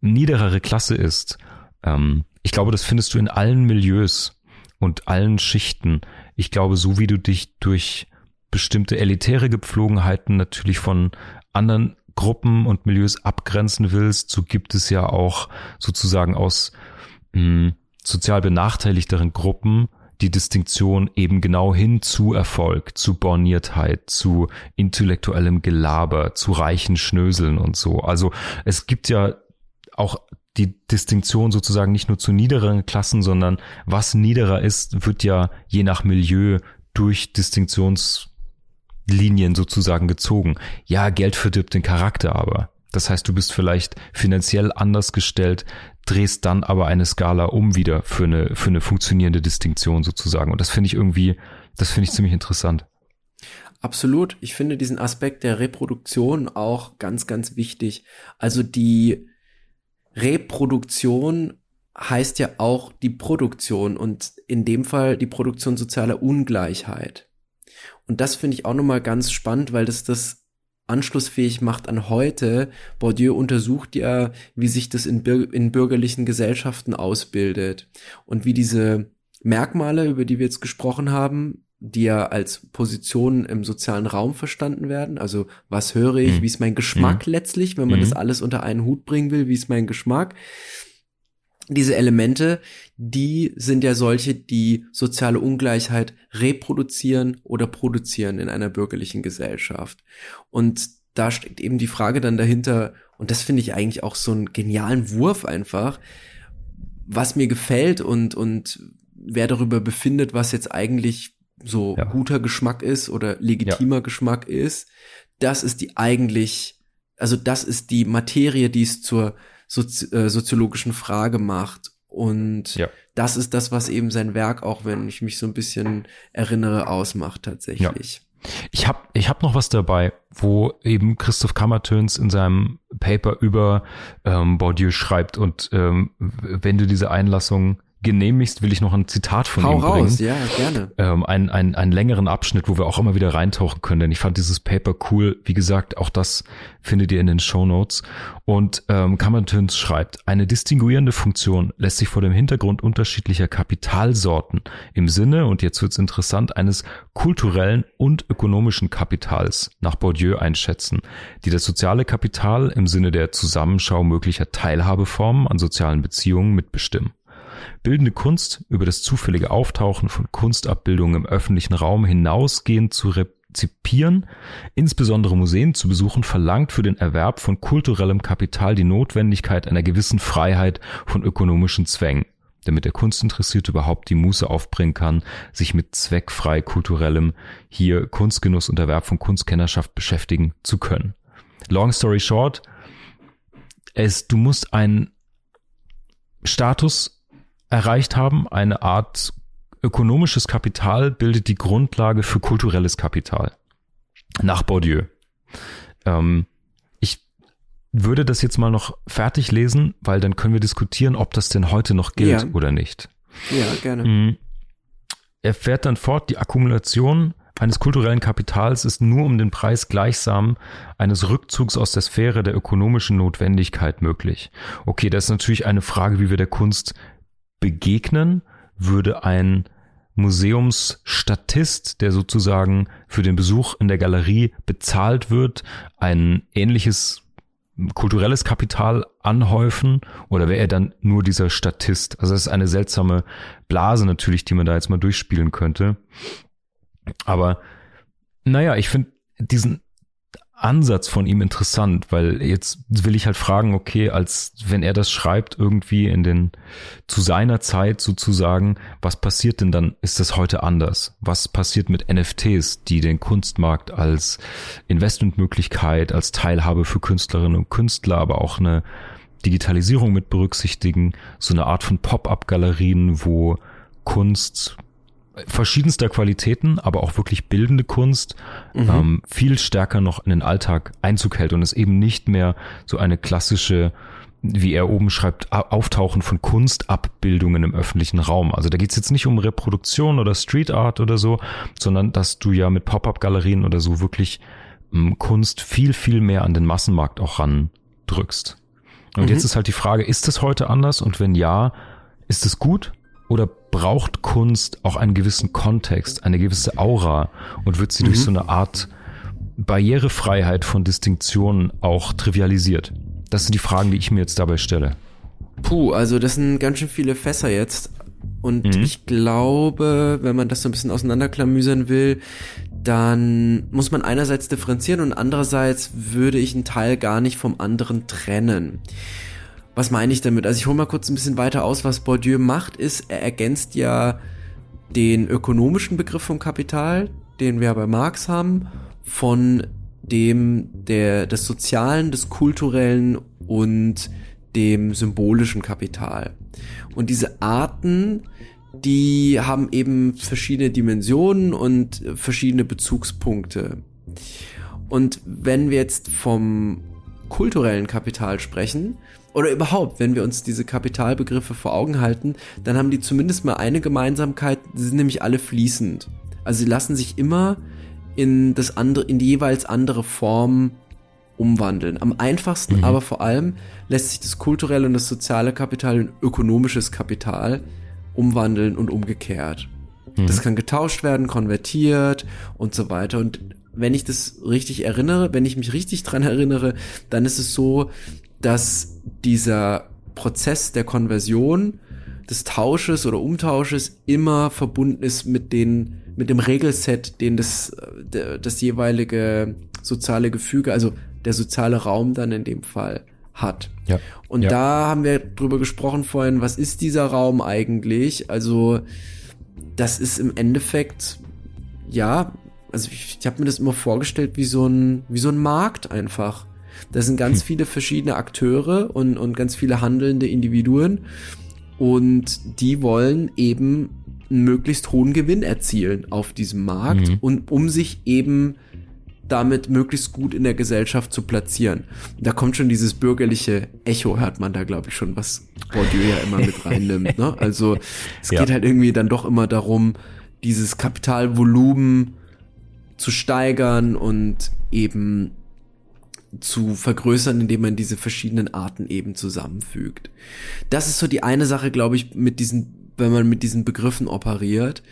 niederere Klasse ist, ähm, ich glaube, das findest du in allen Milieus und allen Schichten. Ich glaube, so wie du dich durch bestimmte elitäre Gepflogenheiten natürlich von anderen Gruppen und Milieus abgrenzen willst, so gibt es ja auch sozusagen aus mh, sozial benachteiligteren Gruppen die Distinktion eben genau hin zu Erfolg, zu Borniertheit, zu intellektuellem Gelaber, zu reichen Schnöseln und so. Also es gibt ja auch die Distinktion sozusagen nicht nur zu niederen Klassen, sondern was niederer ist, wird ja je nach Milieu durch Distinktionslinien sozusagen gezogen. Ja, Geld verdirbt den Charakter aber. Das heißt, du bist vielleicht finanziell anders gestellt, drehst dann aber eine Skala um wieder für eine, für eine funktionierende Distinktion sozusagen. Und das finde ich irgendwie, das finde ich ziemlich interessant. Absolut. Ich finde diesen Aspekt der Reproduktion auch ganz, ganz wichtig. Also die Reproduktion heißt ja auch die Produktion und in dem Fall die Produktion sozialer Ungleichheit. Und das finde ich auch nochmal ganz spannend, weil das das anschlussfähig macht an heute. Bourdieu untersucht ja, wie sich das in, in bürgerlichen Gesellschaften ausbildet und wie diese Merkmale, über die wir jetzt gesprochen haben, die ja als Positionen im sozialen Raum verstanden werden. Also was höre ich, Mhm. wie ist mein Geschmack letztlich, wenn man Mhm. das alles unter einen Hut bringen will, wie ist mein Geschmack. Diese Elemente, die sind ja solche, die soziale Ungleichheit reproduzieren oder produzieren in einer bürgerlichen Gesellschaft. Und da steckt eben die Frage dann dahinter, und das finde ich eigentlich auch so einen genialen Wurf einfach, was mir gefällt und, und wer darüber befindet, was jetzt eigentlich so Ja. guter Geschmack ist oder legitimer Geschmack ist, das ist die eigentlich, also das ist die Materie, die es zur Sozi äh, soziologischen Frage macht. Und Ja. das ist das, was eben sein Werk, auch wenn ich mich so ein bisschen erinnere, ausmacht tatsächlich. Ich habe ich hab noch was dabei, wo eben Christoph Kammertöns in seinem Paper über ähm, Bourdieu schreibt und ähm, wenn du diese Einlassung genehmigst, will ich noch ein Zitat von Hau ihm bringen. raus, ja, gerne. ähm, einen, einen, einen längeren Abschnitt, wo wir auch immer wieder reintauchen können, denn ich fand dieses Paper cool. Wie gesagt, auch das findet ihr in den Show Notes. Und ähm, Kammertöns schreibt, eine distinguierende Funktion lässt sich vor dem Hintergrund unterschiedlicher Kapitalsorten im Sinne, und jetzt wird's interessant, eines kulturellen und ökonomischen Kapitals nach Bourdieu einschätzen, die das soziale Kapital im Sinne der Zusammenschau möglicher Teilhabeformen an sozialen Beziehungen mitbestimmen. Bildende Kunst über das zufällige Auftauchen von Kunstabbildungen im öffentlichen Raum hinausgehend zu rezipieren, insbesondere Museen zu besuchen, verlangt für den Erwerb von kulturellem Kapital die Notwendigkeit einer gewissen Freiheit von ökonomischen Zwängen, damit der Kunstinteressierte überhaupt die Muße aufbringen kann, sich mit zweckfrei kulturellem, hier Kunstgenuss und Erwerb von Kunstkennerschaft beschäftigen zu können. Long story short, es, du musst einen Status erreicht haben. Eine Art ökonomisches Kapital bildet die Grundlage für kulturelles Kapital. Nach Bourdieu. Ähm, ich würde das jetzt mal noch fertig lesen, weil dann können wir diskutieren, ob das denn heute noch gilt Ja. oder nicht. Ja, gerne. Mhm. er fährt dann fort, die Akkumulation eines kulturellen Kapitals ist nur um den Preis gleichsam eines Rückzugs aus der Sphäre der ökonomischen Notwendigkeit möglich. Okay, das ist natürlich eine Frage, wie wir der Kunst begegnen. Würde ein Museumsstatist, der sozusagen für den Besuch in der Galerie bezahlt wird, ein ähnliches kulturelles Kapital anhäufen oder wäre er dann nur dieser Statist? Also das ist eine seltsame Blase natürlich, die man da jetzt mal durchspielen könnte. Aber naja, ich finde diesen Ansatz von ihm interessant, weil jetzt will ich halt fragen, okay, als wenn er das schreibt irgendwie in den zu seiner Zeit sozusagen, was passiert denn dann? Ist das heute anders? Was passiert mit NFTs, die den Kunstmarkt als Investmentmöglichkeit, als Teilhabe für Künstlerinnen und Künstler, aber auch eine Digitalisierung mit berücksichtigen, so eine Art von Pop-up-Galerien, wo Kunst verschiedenster Qualitäten, aber auch wirklich bildende Kunst mhm. ähm, viel stärker noch in den Alltag Einzug hält und es eben nicht mehr so eine klassische, wie er oben schreibt, Auftauchen von Kunstabbildungen im öffentlichen Raum. Also da geht's jetzt nicht um Reproduktion oder Street Art oder so, sondern dass du ja mit Pop-up-Galerien oder so wirklich ähm, Kunst viel, viel mehr an den Massenmarkt auch randrückst. Und mhm. jetzt ist halt die Frage, ist es heute anders? Und wenn ja, ist es gut? Oder braucht Kunst auch einen gewissen Kontext, eine gewisse Aura und wird sie mhm. durch so eine Art Barrierefreiheit von Distinktionen auch trivialisiert? Das sind die Fragen, die ich mir jetzt dabei stelle. Puh, also das sind ganz schön viele Fässer jetzt. Und mhm. ich glaube, wenn man das so ein bisschen auseinanderklamüsern will, dann muss man einerseits differenzieren und andererseits würde ich einen Teil gar nicht vom anderen trennen. Was meine ich damit? Also ich hole mal kurz ein bisschen weiter aus, was Bourdieu macht, ist, er ergänzt ja den ökonomischen Begriff vom Kapital, den wir bei Marx haben, von dem der, des sozialen, des kulturellen und dem symbolischen Kapital. Und diese Arten, die haben eben verschiedene Dimensionen und verschiedene Bezugspunkte. Und wenn wir jetzt vom kulturellen Kapital sprechen, oder überhaupt, wenn wir uns diese Kapitalbegriffe vor Augen halten, dann haben die zumindest mal eine Gemeinsamkeit, sie sind nämlich alle fließend. Also sie lassen sich immer in das andere, in die jeweils andere Form umwandeln. Am einfachsten, mhm. aber vor allem lässt sich das kulturelle und das soziale Kapital in ökonomisches Kapital umwandeln und umgekehrt. Mhm. Das kann getauscht werden, konvertiert und so weiter. Und wenn ich das richtig erinnere, wenn ich mich richtig dran erinnere, dann ist es so, dass dieser Prozess der Konversion, des Tausches oder Umtausches immer verbunden ist mit den, mit dem Regelset, den das, das jeweilige soziale Gefüge, also der soziale Raum dann in dem Fall hat. Ja. Und ja. da haben wir drüber gesprochen vorhin, was ist dieser Raum eigentlich? Also, das ist im Endeffekt, ja, also ich, ich habe mir das immer vorgestellt wie so ein, wie so ein Markt einfach. Da sind ganz hm. viele verschiedene Akteure und, und ganz viele handelnde Individuen. Und die wollen eben einen möglichst hohen Gewinn erzielen auf diesem Markt mhm. und um sich eben damit möglichst gut in der Gesellschaft zu platzieren. Da kommt schon dieses bürgerliche Echo, hört man da, glaube ich, schon, was Bourdieu ja immer mit reinnimmt. Ne? Also es ja. geht halt irgendwie dann doch immer darum, dieses Kapitalvolumen zu steigern und eben zu vergrößern, indem man diese verschiedenen Arten eben zusammenfügt. Das ist so die eine Sache, glaube ich, mit diesen, wenn man mit diesen Begriffen operiert.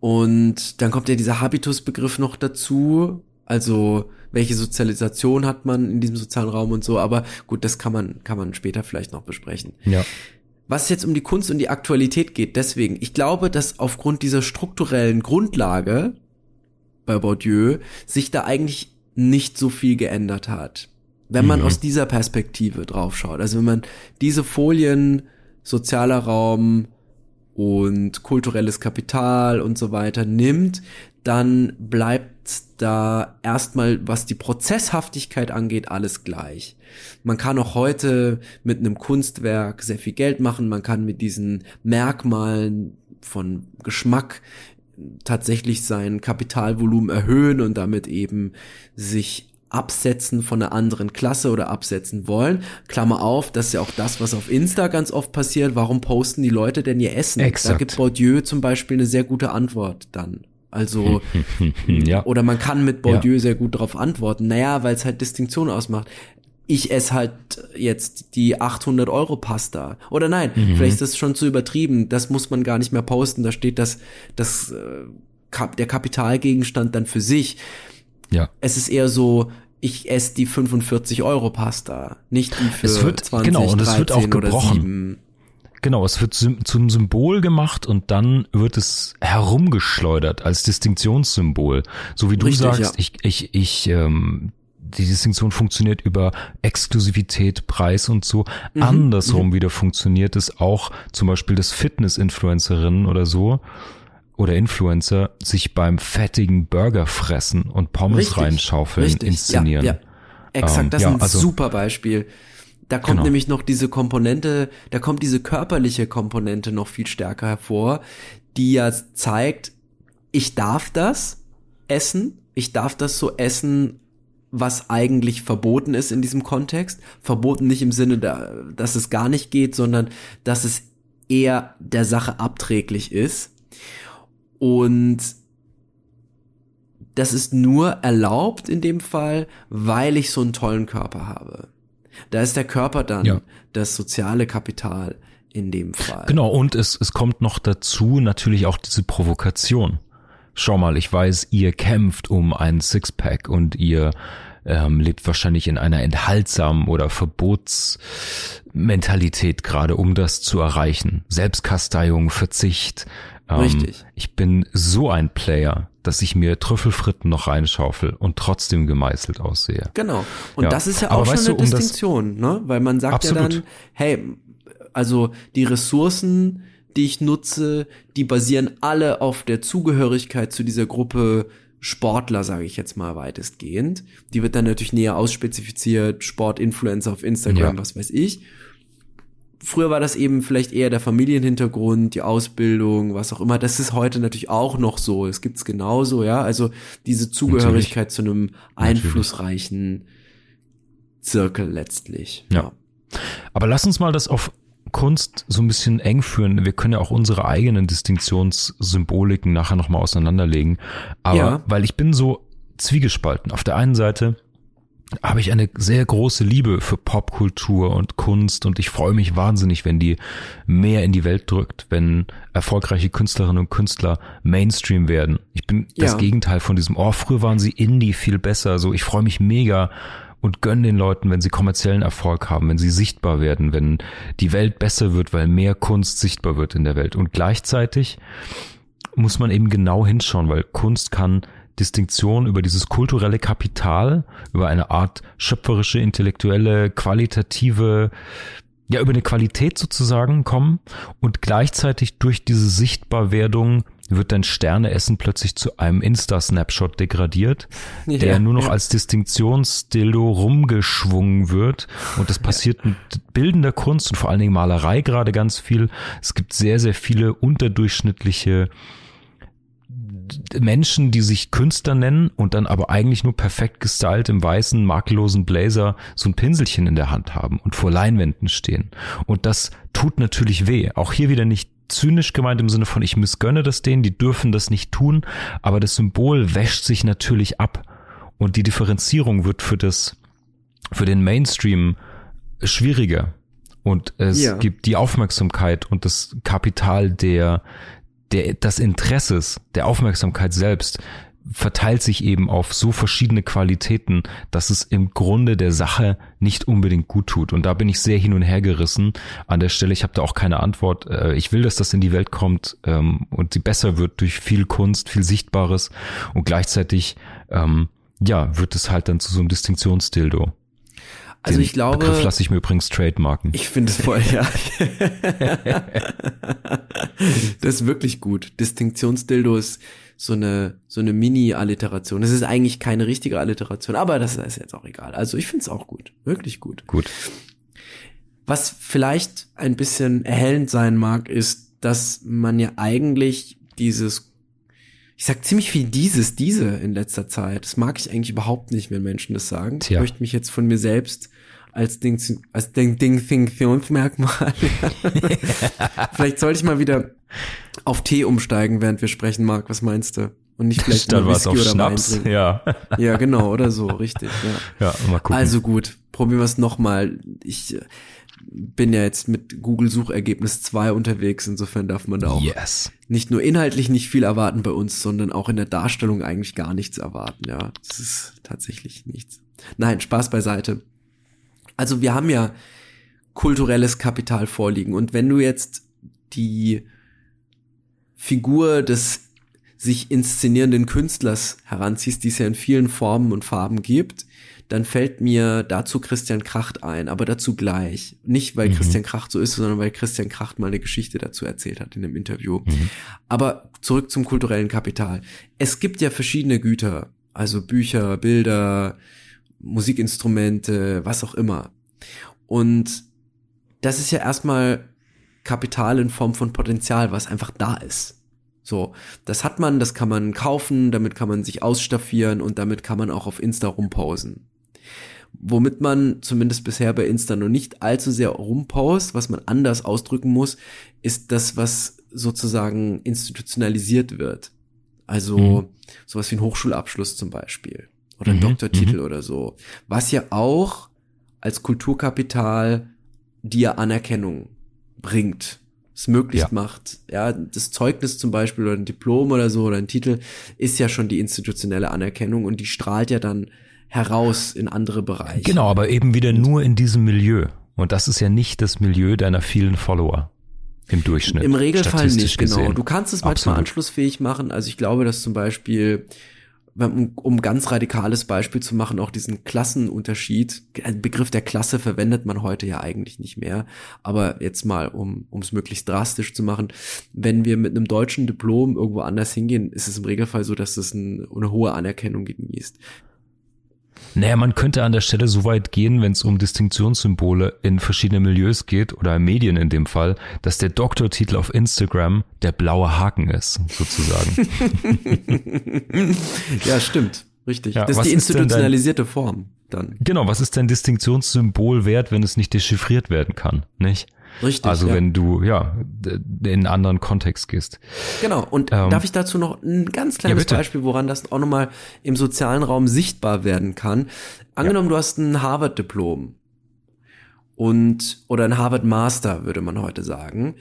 Und dann kommt ja dieser Habitus-Begriff noch dazu. Also, welche Sozialisation hat man in diesem sozialen Raum und so. Aber gut, das kann man, kann man später vielleicht noch besprechen. Ja. Was jetzt um die Kunst und die Aktualität geht, deswegen, ich glaube, dass aufgrund dieser strukturellen Grundlage bei Bourdieu sich da eigentlich nicht so viel geändert hat. Wenn man mhm. aus dieser Perspektive draufschaut. Also wenn man diese Folien, sozialer Raum und kulturelles Kapital und so weiter nimmt, dann bleibt da erstmal, was die Prozesshaftigkeit angeht, alles gleich. Man kann auch heute mit einem Kunstwerk sehr viel Geld machen, man kann mit diesen Merkmalen von Geschmack tatsächlich sein Kapitalvolumen erhöhen und damit eben sich absetzen von einer anderen Klasse oder absetzen wollen. Klammer auf, das ist ja auch das, was auf Insta ganz oft passiert. Warum posten die Leute denn ihr Essen? Exakt. Da gibt Bourdieu zum Beispiel eine sehr gute Antwort dann. Also, ja. oder man kann mit Bourdieu ja. sehr gut darauf antworten. Naja, weil es halt Distinktion ausmacht. Ich esse halt jetzt die 800 Euro Pasta. Oder nein, mhm. vielleicht ist das schon zu übertrieben. Das muss man gar nicht mehr posten. Da steht das, das, äh, der Kapitalgegenstand dann für sich. Ja. Es ist eher so, ich esse die 45 Euro Pasta, nicht die für es wird, 20, genau, und 13 es wird auch gebrochen. 7. Genau, es wird zum Symbol gemacht und dann wird es herumgeschleudert als Distinktionssymbol. So wie du Richtig, sagst, ja. ich, ich, ich, ähm, die Distinktion funktioniert über Exklusivität, Preis und so. Mhm, Andersrum wieder funktioniert es auch zum Beispiel das Fitness-Influencerinnen oder so oder Influencer sich beim fettigen Burger fressen und Pommes Richtig, reinschaufeln, richtig. inszenieren. Ja, ja. Exakt, Ähm, das ja, ist ein also- super Beispiel. Da kommt Genau. nämlich noch diese Komponente, da kommt diese körperliche Komponente noch viel stärker hervor, die ja zeigt, ich darf das essen, ich darf das so essen, was eigentlich verboten ist in diesem Kontext. Verboten nicht im Sinne, da, dass es gar nicht geht, sondern dass es eher der Sache abträglich ist. Und das ist nur erlaubt in dem Fall, weil ich so einen tollen Körper habe. Da ist der Körper dann Ja. das soziale Kapital in dem Fall. Genau, und es, es kommt noch dazu natürlich auch diese Provokation. Schau mal, ich weiß, ihr kämpft um ein Sixpack und ihr ähm, lebt wahrscheinlich in einer enthaltsamen oder Verbotsmentalität gerade, um das zu erreichen. Selbstkasteiung, Verzicht. Ähm, Richtig. Ich bin so ein Player, dass ich mir Trüffelfritten noch reinschaufel und trotzdem gemeißelt aussehe. Genau. Und Ja. das ist ja Aber auch schon weißt eine du, um Distinktion, ne? Weil man sagt ja Absolut. dann, hey, also die Ressourcen, die ich nutze, die basieren alle auf der Zugehörigkeit zu dieser Gruppe Sportler, sage ich jetzt mal weitestgehend. Die wird dann natürlich näher ausspezifiziert, Sportinfluencer auf Instagram, Ja. was weiß ich. Früher war das eben vielleicht eher der Familienhintergrund, die Ausbildung, was auch immer. Das ist heute natürlich auch noch so. Es gibt's genauso, ja. Also diese Zugehörigkeit zu einem einflussreichen Zirkel letztlich. Ja. Aber lass uns mal das auf Kunst so ein bisschen eng führen. Wir können ja auch unsere eigenen Distinktionssymboliken nachher nochmal auseinanderlegen. Aber Ja. weil ich bin so zwiegespalten. Auf der einen Seite habe ich eine sehr große Liebe für Popkultur und Kunst und ich freue mich wahnsinnig, wenn die mehr in die Welt drückt, wenn erfolgreiche Künstlerinnen und Künstler Mainstream werden. Ich bin das Ja. Gegenteil von diesem, oh, früher waren sie Indie viel besser, so ich freue mich mega und gönn den Leuten, wenn sie kommerziellen Erfolg haben, wenn sie sichtbar werden, wenn die Welt besser wird, weil mehr Kunst sichtbar wird in der Welt. Und gleichzeitig muss man eben genau hinschauen, weil Kunst kann Distinktion über dieses kulturelle Kapital, über eine Art schöpferische, intellektuelle, qualitative, ja, über eine Qualität sozusagen kommen und gleichzeitig durch diese Sichtbarwerdung wird dein Sterneessen plötzlich zu einem Insta-Snapshot degradiert, Ja, der nur noch ja. als Distinktionsdildo rumgeschwungen wird. Und das passiert mit bildender Kunst und vor allen Dingen Malerei gerade ganz viel. Es gibt sehr, sehr viele unterdurchschnittliche Menschen, die sich Künstler nennen und dann aber eigentlich nur perfekt gestylt im weißen, makellosen Blazer so ein Pinselchen in der Hand haben und vor Leinwänden stehen. Und das tut natürlich weh. Auch hier wieder nicht zynisch gemeint im Sinne von, ich missgönne das denen, die dürfen das nicht tun, aber das Symbol wäscht sich natürlich ab. Und die Differenzierung wird für das, für den Mainstream schwieriger. Und es Ja. gibt die Aufmerksamkeit und das Kapital der, der, des Interesses, der Aufmerksamkeit selbst verteilt sich eben auf so verschiedene Qualitäten, dass es im Grunde der Sache nicht unbedingt gut tut. Und da bin ich sehr hin und her gerissen. An der Stelle, ich habe da auch keine Antwort. Äh, Ich will, dass das in die Welt kommt ähm, und sie besser wird durch viel Kunst, viel Sichtbares und gleichzeitig ähm, ja, wird es halt dann zu so einem Distinktionsdildo. Also Den ich glaube, Begriff lasse ich mir übrigens trademarken. ich finde es voll, ja. das ist wirklich gut. Distinktionsdildo ist so eine, so eine Mini-Alliteration. Es ist eigentlich keine richtige Alliteration, aber das ist jetzt auch egal. Also ich finde es auch gut. Wirklich gut. Gut. Was vielleicht ein bisschen erhellend sein mag, ist, dass man ja eigentlich dieses, ich sag ziemlich viel dieses, diese in letzter Zeit. Das mag ich eigentlich überhaupt nicht, wenn Menschen das sagen. Tja. Ich möchte mich jetzt von mir selbst als Ding, als Ding, Ding, Funktionsmerkmal. vielleicht sollte ich mal wieder auf Tee umsteigen, während wir sprechen, Marc. Was meinst du? Und nicht vielleicht Statt was auf oder Schnaps. Ja. Ja, genau, oder so, richtig, ja. ja, mal gucken. Also gut, probieren wir es nochmal. Ich äh, bin ja jetzt mit Google Suchergebnis 2 unterwegs, insofern darf man da auch yes. nicht nur inhaltlich nicht viel erwarten bei uns, sondern auch in der Darstellung eigentlich gar nichts erwarten. Ja, das ist tatsächlich nichts. Nein, Spaß beiseite. Also wir haben ja kulturelles Kapital vorliegen und wenn du jetzt die Figur des sich inszenierenden Künstlers heranziehst, die es ja in vielen Formen und Farben gibt, dann fällt mir dazu Christian Kracht ein, aber dazu gleich. Nicht, weil Mhm. Christian Kracht so ist, sondern weil Christian Kracht mal eine Geschichte dazu erzählt hat in einem Interview. Mhm. Aber zurück zum kulturellen Kapital. Es gibt ja verschiedene Güter, also Bücher, Bilder, Musikinstrumente, was auch immer. Und das ist ja erstmal Kapital in Form von Potenzial, was einfach da ist. So, das hat man, das kann man kaufen, damit kann man sich ausstaffieren und damit kann man auch auf Insta rumposen. Womit man zumindest bisher bei Insta noch nicht allzu sehr rumpost, was man anders ausdrücken muss, ist das, was sozusagen institutionalisiert wird. Also Mhm. sowas wie ein Hochschulabschluss zum Beispiel oder ein Mhm, Doktortitel mhm. oder so. Was ja auch als Kulturkapital dir Anerkennung bringt, es möglich Ja. macht. Ja, das Zeugnis zum Beispiel oder ein Diplom oder so oder ein Titel ist ja schon die institutionelle Anerkennung und die strahlt ja dann heraus in andere Bereiche. Genau, aber eben wieder nur in diesem Milieu. Und das ist ja nicht das Milieu deiner vielen Follower im Durchschnitt. Im Regelfall nicht, genau. gesehen. Du kannst es manchmal Absolut. anschlussfähig machen. Also ich glaube, dass zum Beispiel, um, ganz radikales Beispiel zu machen, auch diesen Klassenunterschied, ein Begriff der Klasse verwendet man heute ja eigentlich nicht mehr. Aber jetzt mal, um um es möglichst drastisch zu machen, wenn wir mit einem deutschen Diplom irgendwo anders hingehen, ist es im Regelfall so, dass es ein, eine hohe Anerkennung genießt. Naja, man könnte an der Stelle so weit gehen, wenn es um Distinktionssymbole in verschiedenen Milieus geht oder Medien in dem Fall, dass der Doktortitel auf Instagram der blaue Haken ist, sozusagen. Ja, stimmt. Richtig. Ja, das ist die denn dein- institutionalisierte Form dann. genau, was ist dein Distinktionssymbol wert, wenn es nicht dechiffriert werden kann, nicht? Richtig. Also ja. wenn du, ja, in einen anderen Kontext gehst. Genau, und Ähm, darf ich dazu noch ein ganz kleines bitte. Beispiel, woran das auch nochmal im sozialen Raum sichtbar werden kann. Angenommen, du hast ein Harvard-Diplom und oder ein Harvard-Master, würde man heute sagen,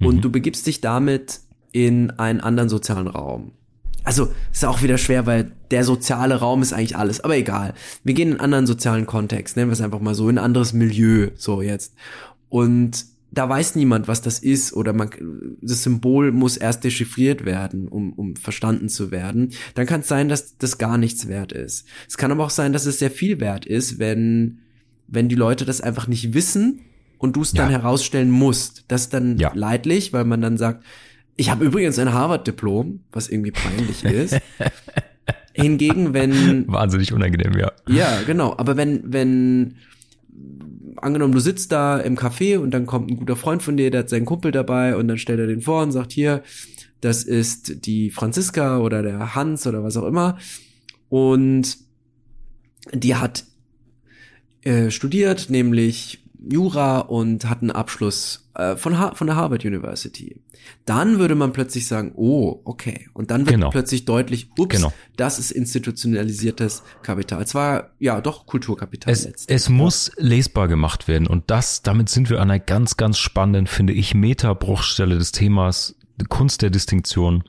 und Mhm. du begibst dich damit in einen anderen sozialen Raum. Also ist auch wieder schwer, weil der soziale Raum ist eigentlich alles, aber egal. Wir gehen in einen anderen sozialen Kontext, nennen wir es einfach mal so, in ein anderes Milieu, so jetzt. Und da weiß niemand, was das ist, oder man, das Symbol muss erst dechiffriert werden, um, um verstanden zu werden. Dann kann es sein, dass das gar nichts wert ist. Es kann aber auch sein, dass es sehr viel wert ist, wenn, wenn die Leute das einfach nicht wissen und du es dann Ja. herausstellen musst. Das ist dann Ja. leidlich, weil man dann sagt, ich habe übrigens ein Harvard-Diplom, was irgendwie peinlich ist. Hingegen, wenn Wahnsinnig unangenehm, ja. ja, genau. Aber wenn, wenn, angenommen, du sitzt da im Café und dann kommt ein guter Freund von dir, der hat seinen Kumpel dabei und dann stellt er den vor und sagt, hier, das ist die Franziska oder der Hans oder was auch immer. Und die hat äh, studiert, nämlich Jura und hat einen Abschluss äh, von, ha von der Harvard University. Dann würde man plötzlich sagen, oh, okay. Und dann wird Genau. plötzlich deutlich, ups, Genau. das ist institutionalisiertes Kapital. Zwar, ja, doch Kulturkapital Es, es muss lesbar gemacht werden und das, damit sind wir an einer ganz, ganz spannenden, finde ich, Metabruchstelle des Themas Kunst der Distinktion.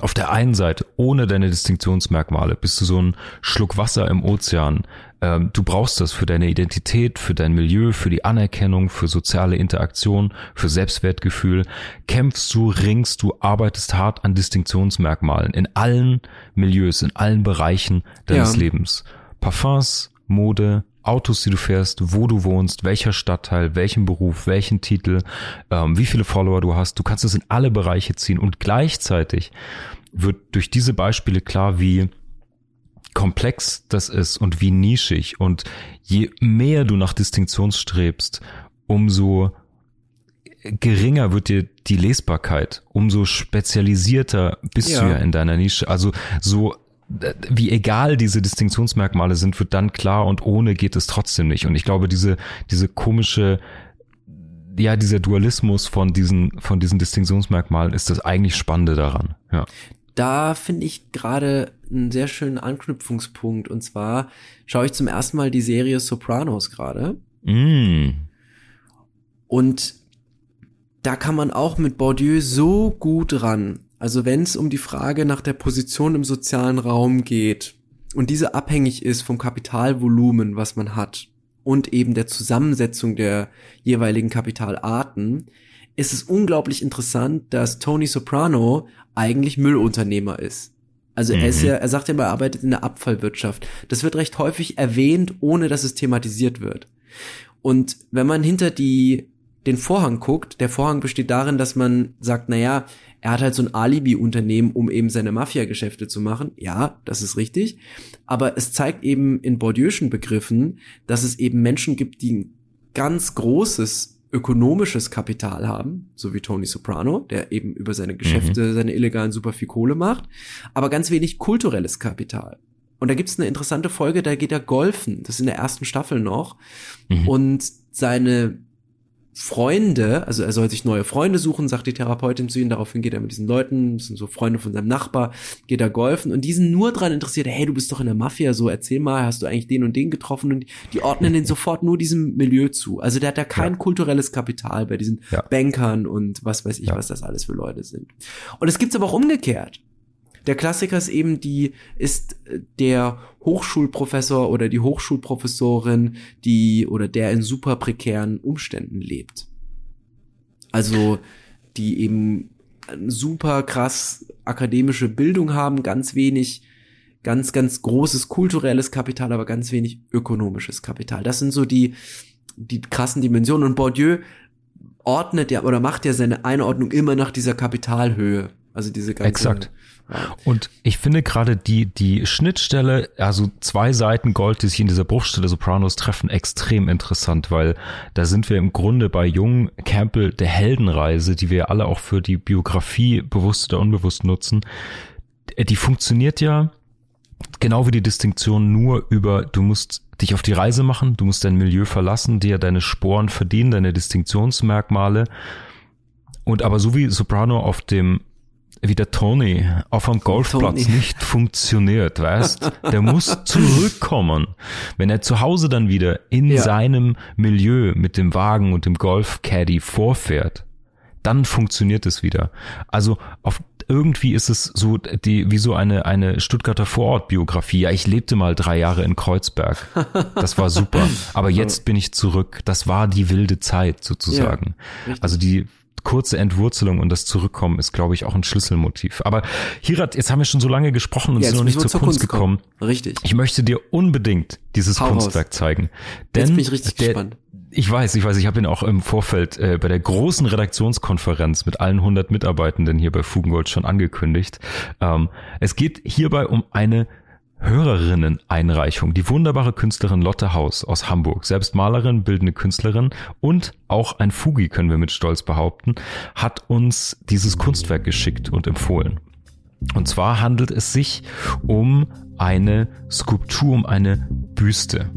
Auf der einen Seite, ohne deine Distinktionsmerkmale, bist du so ein Schluck Wasser im Ozean. Ähm, du brauchst das für deine Identität, für dein Milieu, für die Anerkennung, für soziale Interaktion, für Selbstwertgefühl. Kämpfst du, ringst du, arbeitest hart an Distinktionsmerkmalen in allen Milieus, in allen Bereichen deines Ja. Lebens. Parfums, Mode, Autos, die du fährst, wo du wohnst, welcher Stadtteil, welchen Beruf, welchen Titel, ähm, wie viele Follower du hast. Du kannst es in alle Bereiche ziehen und gleichzeitig wird durch diese Beispiele klar, wie komplex das ist und wie nischig und je mehr du nach Distinktion strebst, umso geringer wird dir die Lesbarkeit, umso spezialisierter bist Ja. du ja in deiner Nische. Also so äh, wie egal diese Distinktionsmerkmale sind, wird dann klar und ohne geht es trotzdem nicht. Und ich glaube, diese, diese komische, ja, dieser Dualismus von diesen, von diesen Distinktionsmerkmalen ist das eigentlich Spannende daran. Ja. Da finde ich gerade einen sehr schönen Anknüpfungspunkt. Und zwar schaue ich zum ersten Mal die Serie Sopranos gerade. Mm. Und da kann man auch mit Bourdieu so gut ran. Also wenn es um die Frage nach der Position im sozialen Raum geht und diese abhängig ist vom Kapitalvolumen, was man hat und eben der Zusammensetzung der jeweiligen Kapitalarten, ist es unglaublich interessant, dass Tony Soprano eigentlich Müllunternehmer ist. Also er ist Mhm. ja, er sagt ja, er arbeitet in der Abfallwirtschaft. Das wird recht häufig erwähnt, ohne dass es thematisiert wird. Und wenn man hinter die, den Vorhang guckt, der Vorhang besteht darin, dass man sagt, na ja, er hat halt so ein Alibi-Unternehmen, um eben seine Mafia-Geschäfte zu machen. Ja, das ist richtig. Aber es zeigt eben in Bourdieu'schen Begriffen, dass es eben Menschen gibt, die ein ganz großes ökonomisches Kapital haben, so wie Tony Soprano, der eben über seine Geschäfte, seine illegalen super viel Kohle macht, aber ganz wenig kulturelles Kapital. Und da gibt's eine interessante Folge, da geht er golfen, das ist in der ersten Staffel noch, Mhm. und seine Freunde, also er soll sich neue Freunde suchen, sagt die Therapeutin zu ihm, daraufhin geht er mit diesen Leuten, das sind so Freunde von seinem Nachbar, geht er golfen und die sind nur dran interessiert, hey, du bist doch in der Mafia, so erzähl mal, hast du eigentlich den und den getroffen und die ordnen den sofort nur diesem Milieu zu. Also der hat da kein Ja. kulturelles Kapital bei diesen Ja. Bankern und was weiß ich, Ja. was das alles für Leute sind. Und es gibt's aber auch umgekehrt. Der Klassiker ist eben die, ist äh, der Hochschulprofessor oder die Hochschulprofessorin, die oder der in super prekären Umständen lebt. Also, die eben super krass akademische Bildung haben, ganz wenig, ganz, ganz großes kulturelles Kapital, aber ganz wenig ökonomisches Kapital. Das sind so die, die krassen Dimensionen. Und Bourdieu ordnet ja oder macht ja seine Einordnung immer nach dieser Kapitalhöhe. Also diese ganze. Exakt. Ja. Und ich finde gerade die, die Schnittstelle, also zwei Seiten Gold, die sich in dieser Bruchstelle Sopranos treffen, extrem interessant, weil da sind wir im Grunde bei Jung Campbell der Heldenreise, die wir alle auch für die Biografie bewusst oder unbewusst nutzen. Die funktioniert ja genau wie die Distinktion nur über, du musst dich auf die Reise machen, du musst dein Milieu verlassen, dir deine Sporen verdienen, deine Distinktionsmerkmale. Und aber so wie Soprano auf dem wie der Tony auf einem Golfplatz Tony. nicht funktioniert, weißt? Der muss zurückkommen. Wenn er zu Hause dann wieder in Ja. seinem Milieu mit dem Wagen und dem Golfcaddy vorfährt, dann funktioniert es wieder. Also auf irgendwie ist es so die wie so eine eine Stuttgarter Vorortbiografie. Ja, ich lebte mal drei Jahre in Kreuzberg. Das war super. Aber jetzt bin ich zurück. Das war die wilde Zeit sozusagen. richtig. also die kurze Entwurzelung und das Zurückkommen ist, glaube ich, auch ein Schlüsselmotiv. Aber Hirat, jetzt haben wir schon so lange gesprochen und Ja, sind noch nicht müssen zur wir Kunst gekommen. Richtig. Ich möchte dir unbedingt dieses Hau raus. Kunstwerk zeigen. Denn Jetzt bin ich richtig der, gespannt. Ich weiß, ich weiß, ich habe ihn auch im Vorfeld äh, bei der großen Redaktionskonferenz mit allen 100 Mitarbeitenden hier bei Fugengold schon angekündigt. Ähm, es geht hierbei um eine Hörerinnen-Einreichung. Die wunderbare Künstlerin Lotte Haus aus Hamburg, selbst Malerin, bildende Künstlerin und auch ein Fugi, können wir mit Stolz behaupten, hat uns dieses Kunstwerk geschickt und empfohlen. Und zwar handelt es sich um eine Skulptur, um eine Büste.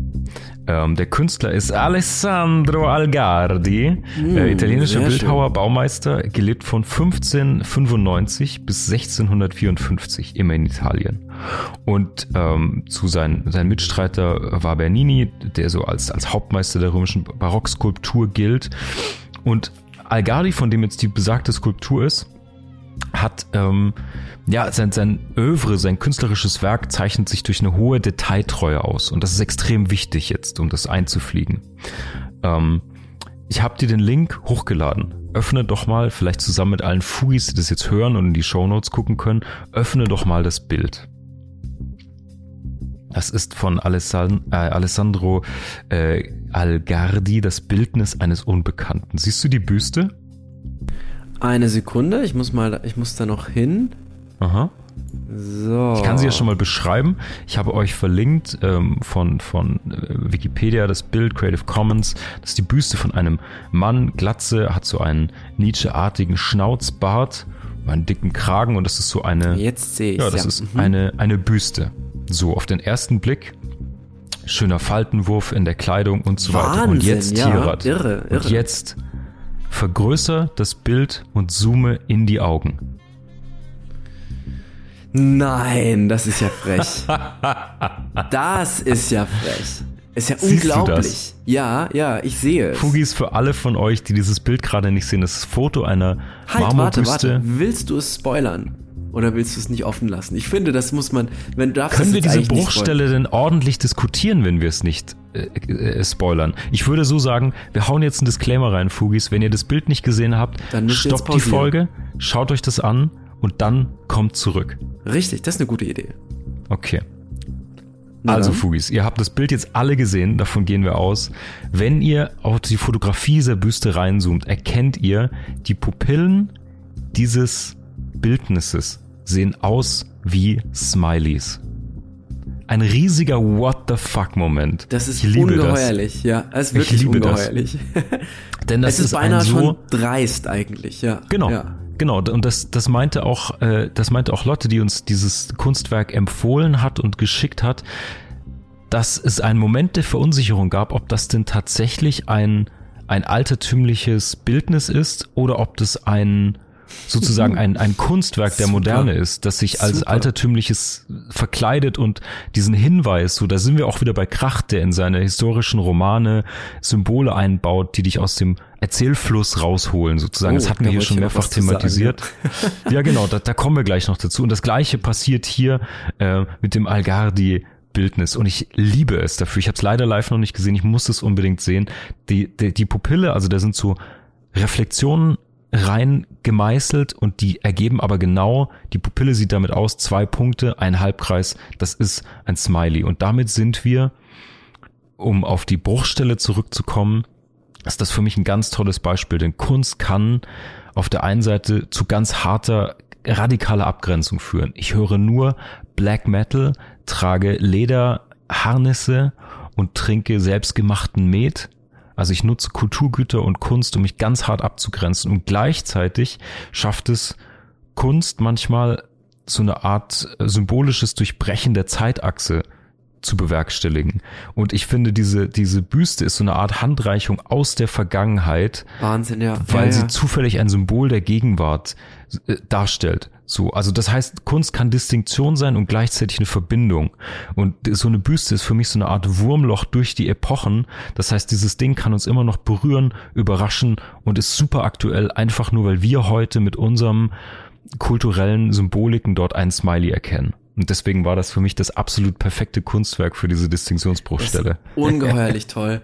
Ähm, der Künstler ist Alessandro Algardi, äh, italienischer sehr Bildhauer, Baumeister, gelebt von 1595 bis 1654, immer in Italien. Und ähm, zu seinen, sein Mitstreiter war Bernini, der so als, als Hauptmeister der römischen Barockskulptur gilt. Und Algardi, von dem jetzt die besagte Skulptur ist, hat ähm, ja sein, sein Övre, sein künstlerisches Werk zeichnet sich durch eine hohe Detailtreue aus und das ist extrem wichtig jetzt, um das einzufliegen. Ähm, ich habe dir den Link hochgeladen. Öffne doch mal, vielleicht zusammen mit allen Fugis, die das jetzt hören und in die Shownotes gucken können, öffne doch mal das Bild. Das ist von Alessan, äh, Alessandro äh, Algardi, das Bildnis eines Unbekannten. Siehst du die Büste? Eine Sekunde, ich muss mal, ich muss da noch hin. Aha. So. Ich kann sie ja schon mal beschreiben. Ich habe euch verlinkt ähm, von, von äh, Wikipedia das Bild Creative Commons. Das ist die Büste von einem Mann, Glatze, hat so einen Nietzsche-artigen Schnauzbart, einen dicken Kragen und das ist so eine. Jetzt sehe ich Ja, das ja. ist Mhm. eine, eine Büste. So, auf den ersten Blick. Schöner Faltenwurf in der Kleidung und so weiter. Und Wahnsinn, jetzt, ja, Tierat. irre, Und irre. jetzt vergrößer das Bild und zoome in die Augen. Nein, das ist ja frech. das ist ja frech. Ist ja Siehst du unglaublich. das? Ja, ja, ich sehe es. Fugis für alle von euch, die dieses Bild gerade nicht sehen, das ist Foto einer Halt, warte, Marmorbüste. warte. Willst du es spoilern? Oder willst du es nicht offen lassen? Ich finde, das muss man, wenn du darfst Können wir diese Bruchstelle denn ordentlich diskutieren, wenn wir es nicht äh, äh, spoilern? Ich würde so sagen, wir hauen jetzt einen Disclaimer rein, Fugis. Wenn ihr das Bild nicht gesehen habt, stoppt die. Folge, schaut euch das an und dann kommt zurück. Richtig, das ist eine gute Idee. Okay. Na also dann. Fugis, ihr habt das Bild jetzt alle gesehen, davon gehen wir aus. Wenn ihr auf die Fotografie dieser Büste reinzoomt, erkennt ihr, die Pupillen dieses Bildnisses sehen aus wie Smileys. Ein riesiger What the fuck Moment. Das ist ich liebe ungeheuerlich, ja. Das ist Ich wirklich liebe das. ungeheuerlich. Das. Denn das es ist, ist, ein beinahe so schon dreist eigentlich, ja. Genau. Ja. Genau, und das, das meinte auch, äh, das meinte auch Lotte, die uns dieses Kunstwerk empfohlen hat und geschickt hat, dass es einen Moment der Verunsicherung gab, ob das denn tatsächlich ein, ein altertümliches Bildnis ist oder ob das ein sozusagen ein, ein Kunstwerk der Super. Moderne ist, das sich als Super. altertümliches verkleidet und diesen Hinweis, so da sind wir auch wieder bei Kracht, der in seine historischen Romane Symbole einbaut, die dich aus dem Erzählfluss rausholen, sozusagen. Oh, das hatten wir hier schon mehrfach zu sagen, thematisiert. ja, genau, da, da kommen wir gleich noch dazu. Und das gleiche passiert hier äh, mit dem Algardi. Bildnis und ich liebe es dafür. Ich habe es leider live noch nicht gesehen. Ich muss es unbedingt sehen. Die, die, die Pupille, also da sind so Reflexionen rein gemeißelt und die ergeben aber genau, die Pupille sieht damit aus, zwei Punkte, ein Halbkreis, das ist ein Smiley. Und damit sind wir, um auf die Bruchstelle zurückzukommen, ist das für mich ein ganz tolles Beispiel, denn Kunst kann auf der einen Seite zu ganz harter, radikaler Abgrenzung führen. Ich höre nur Black Metal, trage Lederharnisse und trinke selbstgemachten Met. Also ich nutze Kulturgüter und Kunst, um mich ganz hart abzugrenzen. Und gleichzeitig schafft es Kunst manchmal so eine Art symbolisches Durchbrechen der Zeitachse zu bewerkstelligen. Und ich finde, diese, diese Büste ist so eine Art Handreichung aus der Vergangenheit, Wahnsinn, ja. weil ja, sie ja. zufällig ein Symbol der Gegenwart äh, darstellt. So, also das heißt, Kunst kann Distinktion sein und gleichzeitig eine Verbindung. Und so eine Büste ist für mich so eine Art Wurmloch durch die Epochen. Das heißt, dieses Ding kann uns immer noch berühren, überraschen und ist super aktuell, einfach nur weil wir heute mit unserem kulturellen Symboliken dort einen Smiley erkennen. Und deswegen war das für mich das absolut perfekte Kunstwerk für diese Distinktionsbruchstelle. Ungeheuerlich toll.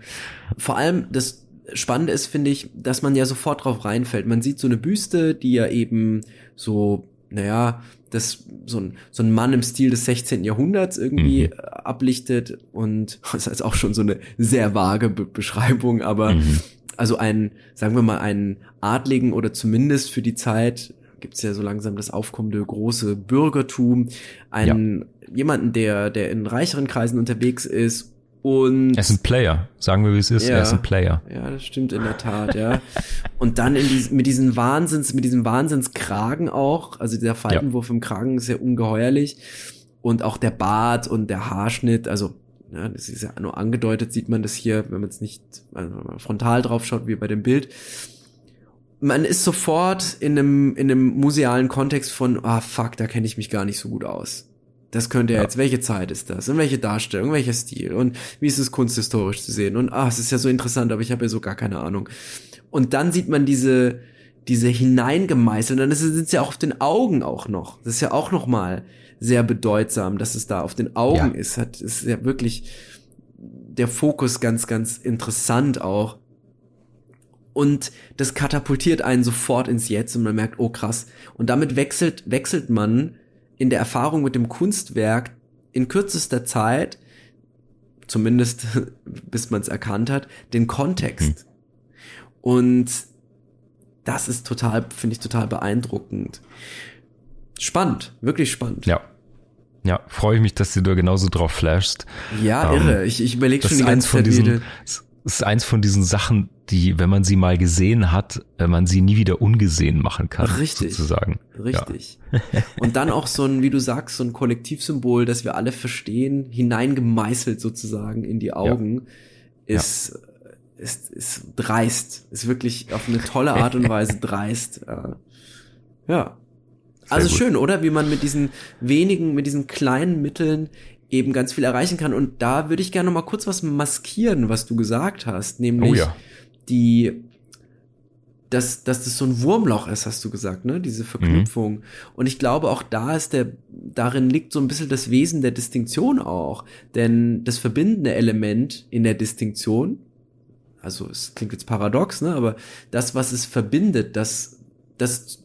Vor allem das Spannende ist, finde ich, dass man ja sofort drauf reinfällt. Man sieht so eine Büste, die ja eben so, naja, das so ein, so ein Mann im Stil des 16. Jahrhunderts irgendwie Mhm. ablichtet und das ist auch schon so eine sehr vage Be Beschreibung, aber Mhm. also ein, sagen wir mal, einen Adligen oder zumindest für die Zeit gibt's ja so langsam das aufkommende große Bürgertum, einen jemanden, der, der in reicheren Kreisen unterwegs ist und Er ist ein Player, sagen wir wie es ist, Ja. er ist ein Player. ja, das stimmt in der Tat, ja. Und dann in dies, mit diesen Wahnsinns, mit diesem Wahnsinnskragen auch, also der Faltenwurf im Kragen ist ja ungeheuerlich. Und auch der Bart und der Haarschnitt, also, ja, das ist ja nur angedeutet, sieht man das hier, wenn man es nicht also frontal drauf schaut, wie bei dem Bild. Man ist sofort in einem, in einem musealen Kontext von, ah fuck, da kenne ich mich gar nicht so gut aus. Das könnte ja jetzt, welche Zeit ist das? Und welche Darstellung, welcher Stil? Und wie ist es kunsthistorisch zu sehen? Und ah, es ist ja so interessant, aber ich habe ja so gar keine Ahnung. Und dann sieht man diese, diese hineingemeißelt, und dann sind es ja auch auf den Augen auch noch. Das ist ja auch noch mal sehr bedeutsam, dass es da auf den Augen Ja. ist. Hat, ist ja wirklich der Fokus ganz, ganz interessant auch. Und das katapultiert einen sofort ins Jetzt und man merkt, oh krass. Und damit wechselt, wechselt man in der Erfahrung mit dem Kunstwerk in kürzester Zeit, zumindest bis man es erkannt hat, den Kontext. Und das ist total, finde ich total beeindruckend. Spannend, wirklich spannend. Ja, Ja, freue ich mich, dass du da genauso drauf flashst. Ja, ähm, irre. Ich, ich überlege schon die ganze Zeit diesen, Es ist eins von diesen Sachen, die, wenn man sie mal gesehen hat, äh, man sie nie wieder ungesehen machen kann. Richtig. Sozusagen. Richtig. Ja. Und dann auch so ein, wie du sagst, so ein Kollektivsymbol, das wir alle verstehen, hineingemeißelt sozusagen in die Augen, ja. ist, ja. ist, ist dreist. Ist wirklich auf eine tolle Art und Weise dreist. Äh, ja. also schön, oder? Wie man mit diesen wenigen, mit diesen kleinen Mitteln eben ganz viel erreichen kann. Und da würde ich gerne noch mal kurz was maskieren, was du gesagt hast, nämlich oh ja. Die dass, dass das so ein Wurmloch ist, hast du gesagt, ne? Diese Verknüpfung. Mhm. Und ich glaube, auch da ist der, darin liegt so ein bisschen das Wesen der Distinktion auch. Denn das verbindende Element in der Distinktion, also es klingt jetzt paradox, ne? Aber das, was es verbindet, das, das,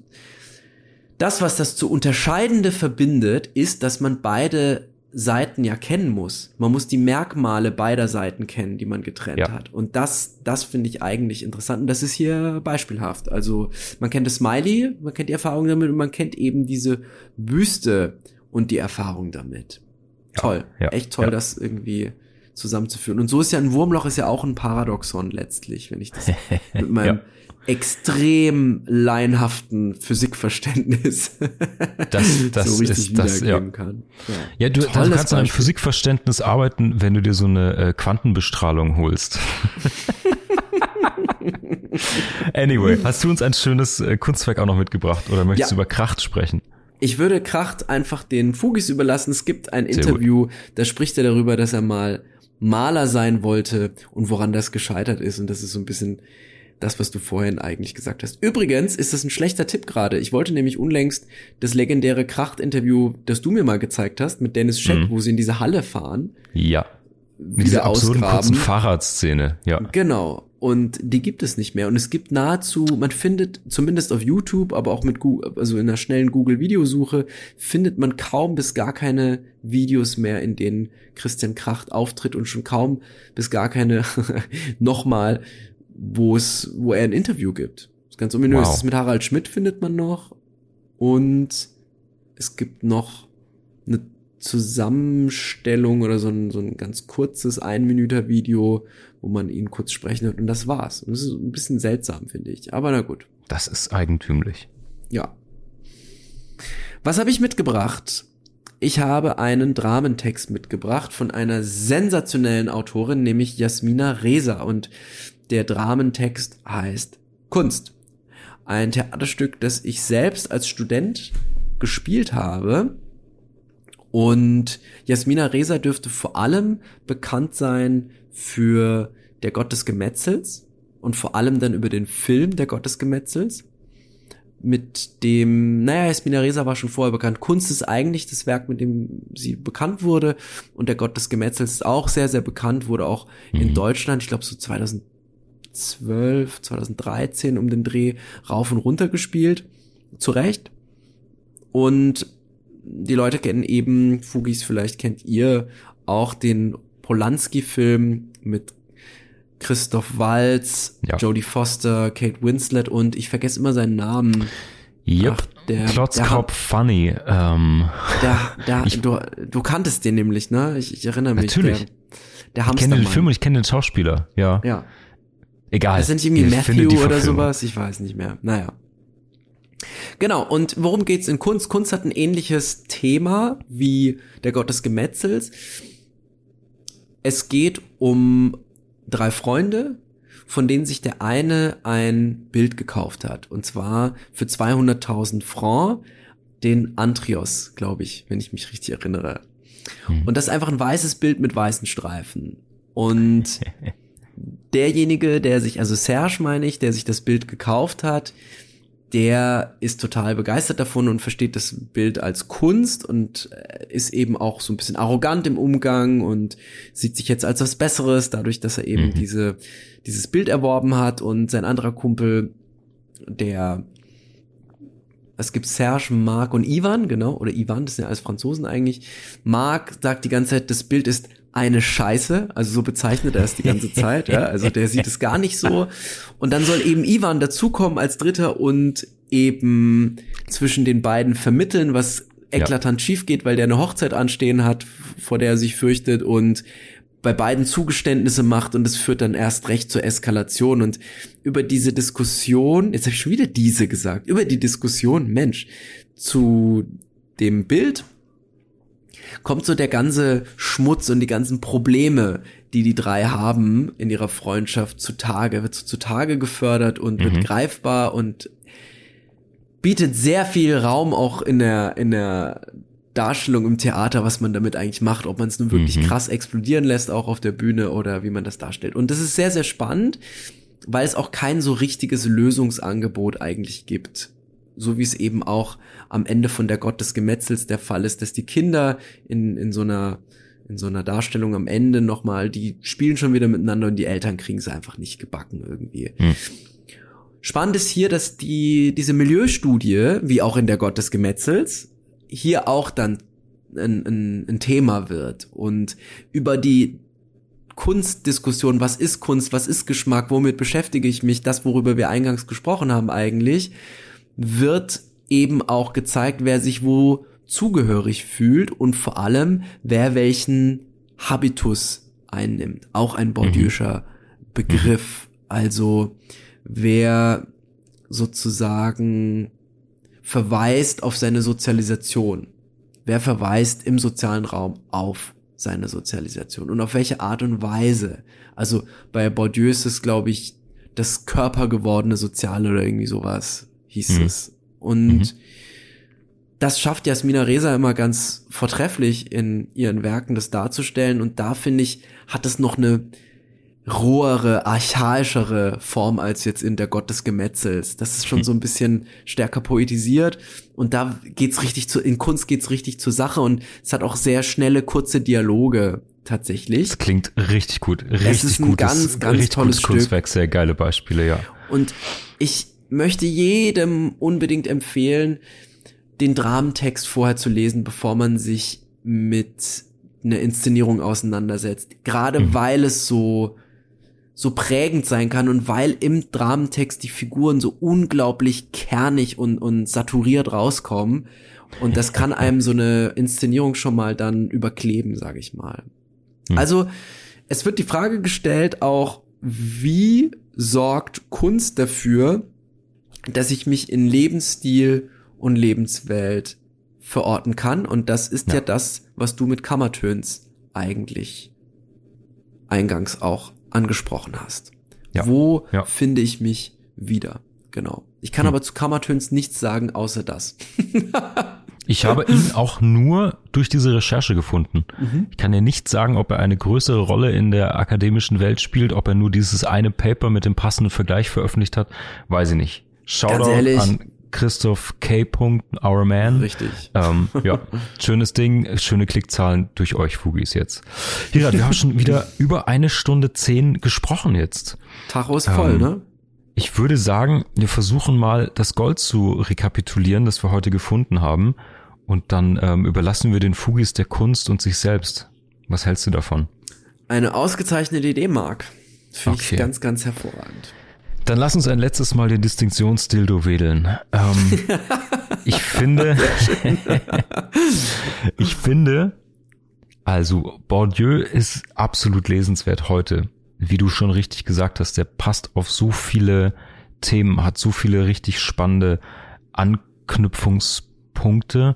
das, was das zu Unterscheidende verbindet, ist, dass man beide Seiten ja kennen muss. Man muss die Merkmale beider Seiten kennen, die man getrennt ja. hat. Und das, das finde ich eigentlich interessant. Und das ist hier beispielhaft. Also man kennt das Smiley, man kennt die Erfahrung damit und man kennt eben diese Büste und die Erfahrung damit. Ja, toll. Ja, Echt toll, das irgendwie zusammenzuführen. Und so ist ja ein Wurmloch ist ja auch ein Paradoxon letztlich, wenn ich das mit meinem extrem laienhaften Physikverständnis das, das so richtig ist das, ja. kann. Ja, ja du, du kannst an Physikverständnis arbeiten, wenn du dir so eine äh, Quantenbestrahlung holst. anyway, hast du uns ein schönes äh, Kunstwerk auch noch mitgebracht oder möchtest ja. du über Kracht sprechen? Ich würde Kracht einfach den Fugis überlassen. Es gibt ein Interview, da spricht er darüber, dass er mal Maler sein wollte und woran das gescheitert ist. Und das ist so ein bisschen das, was du vorhin eigentlich gesagt hast. Übrigens ist das ein schlechter Tipp gerade. Ich wollte nämlich unlängst das legendäre Kracht-Interview, das du mir mal gezeigt hast, mit Dennis Scheck, mhm. wo sie in diese Halle fahren. Ja. Mit dieser absurden kurzen Fahrradszene, ja. Genau. Und die gibt es nicht mehr. Und es gibt nahezu, man findet zumindest auf YouTube, aber auch mit Google, also in einer schnellen Google-Videosuche, findet man kaum bis gar keine Videos mehr, in denen Christian Kracht auftritt und schon kaum bis gar keine nochmal wo es, wo er ein Interview gibt. Das ist ganz ominös. Wow. Das mit Harald Schmidt findet man noch. Und es gibt noch eine Zusammenstellung oder so ein, so ein ganz kurzes Einminüter-Video, wo man ihn kurz sprechen hört und das war's. Und das ist ein bisschen seltsam, finde ich. Aber na gut. Das ist eigentümlich. Ja. Was habe ich mitgebracht? Ich habe einen Dramentext mitgebracht von einer sensationellen Autorin, nämlich Jasmina Reza. Und der Dramentext heißt Kunst. Ein Theaterstück, das ich selbst als Student gespielt habe. Und Jasmina Reza dürfte vor allem bekannt sein für Der Gott des Gemetzels und vor allem dann über den Film Der Gott des Gemetzels. Mit dem, naja, Jasmina Reza war schon vorher bekannt. Kunst ist eigentlich das Werk, mit dem sie bekannt wurde. Und Der Gott des Gemetzels ist auch sehr, sehr bekannt, wurde auch mhm. in Deutschland, ich glaube so 2000 2012, 2013 um den Dreh rauf und runter gespielt. Zu Recht. Und die Leute kennen eben, Fugis, vielleicht kennt ihr auch den Polanski-Film mit Christoph Waltz, ja. Jodie Foster, Kate Winslet und ich vergesse immer seinen Namen. Yep. Ach, der, Klotzkopf der, Funny. Ähm, der, der, du, du kanntest den nämlich, ne? Ich, ich erinnere mich. Natürlich. Der, der ich kenne den Film und ich kenne den Schauspieler, ja. Ja. Egal. Ist nicht irgendwie Matthew oder sowas? Ich weiß nicht mehr. Naja. Genau, und worum geht's in Kunst? Kunst hat ein ähnliches Thema wie der Gott des Gemetzels. Es geht um drei Freunde, von denen sich der eine ein Bild gekauft hat. Und zwar für 200.000 Franc den Antrios, glaube ich, wenn ich mich richtig erinnere. Hm. Und das ist einfach ein weißes Bild mit weißen Streifen. Und derjenige, der sich, also Serge meine ich, der sich das Bild gekauft hat, der ist total begeistert davon und versteht das Bild als Kunst und äh, ist eben auch so ein bisschen arrogant im Umgang und sieht sich jetzt als was Besseres, dadurch, dass er eben mhm. diese, dieses Bild erworben hat und sein anderer Kumpel, der es gibt Serge, Marc und Ivan, genau, oder Ivan, das sind ja alles Franzosen eigentlich. Marc sagt die ganze Zeit, das Bild ist eine Scheiße, also so bezeichnet er es die ganze Zeit, ja, also der sieht es gar nicht so. Und dann soll eben Ivan dazukommen als Dritter und eben zwischen den beiden vermitteln, was eklatant ja. schief geht, weil der eine Hochzeit anstehen hat, vor der er sich fürchtet und bei beiden Zugeständnisse macht und es führt dann erst recht zur Eskalation und über diese Diskussion, jetzt habe ich schon wieder diese gesagt, über die Diskussion, Mensch, zu dem Bild kommt so der ganze Schmutz und die ganzen Probleme, die die drei haben in ihrer Freundschaft zutage, wird so zutage gefördert und mhm. wird greifbar und bietet sehr viel Raum auch in der, in der Darstellung im Theater, was man damit eigentlich macht, ob man es nun wirklich mhm. krass explodieren lässt, auch auf der Bühne oder wie man das darstellt. Und das ist sehr, sehr spannend, weil es auch kein so richtiges Lösungsangebot eigentlich gibt. So wie es eben auch am Ende von der Gott des Gemetzels der Fall ist, dass die Kinder in, in so einer in so einer Darstellung am Ende nochmal, die spielen schon wieder miteinander und die Eltern kriegen es einfach nicht gebacken irgendwie. Mhm. Spannend ist hier, dass die, diese Milieustudie, wie auch in der Gott des Gemetzels, hier auch dann ein, ein, ein Thema wird und über die Kunstdiskussion, was ist Kunst, was ist Geschmack, womit beschäftige ich mich, das, worüber wir eingangs gesprochen haben eigentlich, wird eben auch gezeigt, wer sich wo zugehörig fühlt und vor allem, wer welchen Habitus einnimmt. Auch ein Bourdieu'scher mhm. Begriff. Also, wer sozusagen verweist auf seine Sozialisation. Wer verweist im sozialen Raum auf seine Sozialisation und auf welche Art und Weise? Also bei Bourdieu ist es, glaube ich, das körpergewordene Soziale oder irgendwie sowas hieß mhm. es. Und mhm. das schafft Jasmina Reza immer ganz vortrefflich in ihren Werken, das darzustellen. Und da finde ich, hat es noch eine rohere, archaischere Form als jetzt in der Gott des Gemetzels. Das ist schon hm. so ein bisschen stärker poetisiert und da geht's richtig zu, in Kunst geht's richtig zur Sache und es hat auch sehr schnelle, kurze Dialoge tatsächlich. Das klingt richtig gut, richtig es ist ein gutes, ganz, ganz tolles Stück. Kunstwerk, sehr geile Beispiele, ja. Und ich möchte jedem unbedingt empfehlen, den Dramentext vorher zu lesen, bevor man sich mit einer Inszenierung auseinandersetzt. Gerade mhm. weil es so so prägend sein kann und weil im Dramentext die Figuren so unglaublich kernig und, und saturiert rauskommen. Und das kann einem so eine Inszenierung schon mal dann überkleben, sage ich mal. Hm. Also es wird die Frage gestellt auch, wie sorgt Kunst dafür, dass ich mich in Lebensstil und Lebenswelt verorten kann? Und das ist ja, ja das, was du mit Kammertöns eigentlich eingangs auch angesprochen hast. Ja. Wo ja. finde ich mich wieder? Genau. Ich kann hm. aber zu Kammertöns nichts sagen, außer das. ich habe ihn auch nur durch diese Recherche gefunden. Mhm. Ich kann dir nicht sagen, ob er eine größere Rolle in der akademischen Welt spielt, ob er nur dieses eine Paper mit dem passenden Vergleich veröffentlicht hat, weiß ich nicht. Shoutout an Christoph K. Our Man. Richtig. Ähm, ja, schönes Ding, schöne Klickzahlen durch euch, Fugis jetzt. Hirat, wir haben schon wieder über eine Stunde zehn gesprochen jetzt. Tacho ist voll, ähm, ne? Ich würde sagen, wir versuchen mal das Gold zu rekapitulieren, das wir heute gefunden haben. Und dann ähm, überlassen wir den Fugis der Kunst und sich selbst. Was hältst du davon? Eine ausgezeichnete Idee, Marc. Finde okay. ich ganz, ganz hervorragend. Dann lass uns ein letztes Mal den Distinktionsdildo wedeln. Ähm, ich finde, ich finde, also Bourdieu ist absolut lesenswert heute. Wie du schon richtig gesagt hast, der passt auf so viele Themen, hat so viele richtig spannende Anknüpfungspunkte.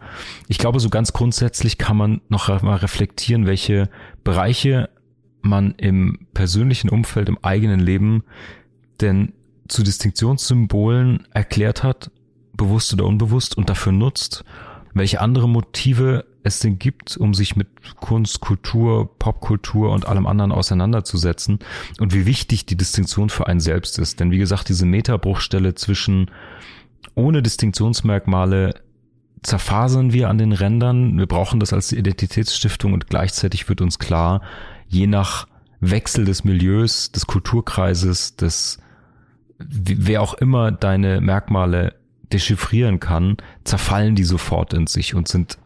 Ich glaube, so ganz grundsätzlich kann man noch mal reflektieren, welche Bereiche man im persönlichen Umfeld, im eigenen Leben denn zu Distinktionssymbolen erklärt hat, bewusst oder unbewusst, und dafür nutzt, welche andere Motive es denn gibt, um sich mit Kunst, Kultur, Popkultur und allem anderen auseinanderzusetzen und wie wichtig die Distinktion für einen selbst ist. Denn wie gesagt, diese Metabruchstelle zwischen ohne Distinktionsmerkmale zerfasern wir an den Rändern. Wir brauchen das als Identitätsstiftung und gleichzeitig wird uns klar, je nach Wechsel des Milieus, des Kulturkreises, des wer auch immer deine Merkmale dechiffrieren kann, zerfallen die sofort in sich und sind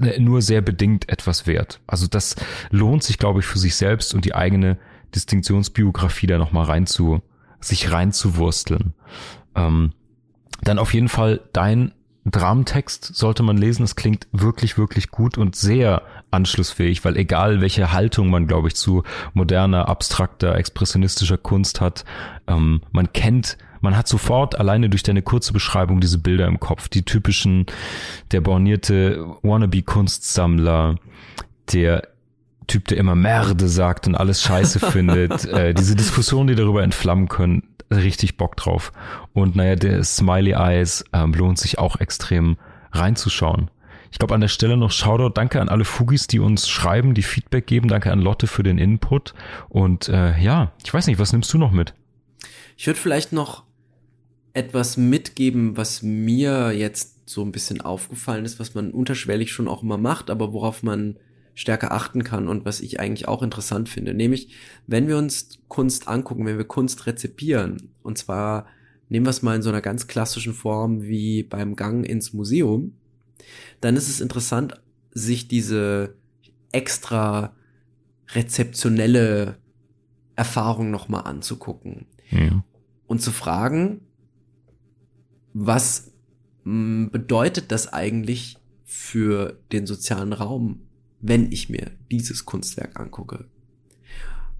äh, nur sehr bedingt etwas wert. Also das lohnt sich, glaube ich, für sich selbst und die eigene Distinktionsbiografie da nochmal rein zu, sich reinzuwursteln. Ähm, dann auf jeden Fall dein Dramentext sollte man lesen. Es klingt wirklich, wirklich gut und sehr anschlussfähig, weil egal welche Haltung man, glaube ich, zu moderner, abstrakter, expressionistischer Kunst hat, ähm, man kennt man hat sofort alleine durch deine kurze Beschreibung diese Bilder im Kopf, die typischen, der bornierte Wannabe-Kunstsammler, der Typ, der immer Merde sagt und alles scheiße findet, äh, diese Diskussionen, die darüber entflammen können, richtig Bock drauf. Und naja, der Smiley Eyes ähm, lohnt sich auch extrem reinzuschauen. Ich glaube an der Stelle noch Shoutout, danke an alle Fugis, die uns schreiben, die Feedback geben, danke an Lotte für den Input. Und äh, ja, ich weiß nicht, was nimmst du noch mit? Ich würde vielleicht noch etwas mitgeben, was mir jetzt so ein bisschen aufgefallen ist, was man unterschwellig schon auch immer macht, aber worauf man stärker achten kann und was ich eigentlich auch interessant finde. Nämlich, wenn wir uns Kunst angucken, wenn wir Kunst rezipieren, und zwar nehmen wir es mal in so einer ganz klassischen Form wie beim Gang ins Museum, dann ist es interessant, sich diese extra rezeptionelle Erfahrung nochmal anzugucken. Ja. Und zu fragen, was mm, bedeutet das eigentlich für den sozialen Raum, wenn ich mir dieses Kunstwerk angucke?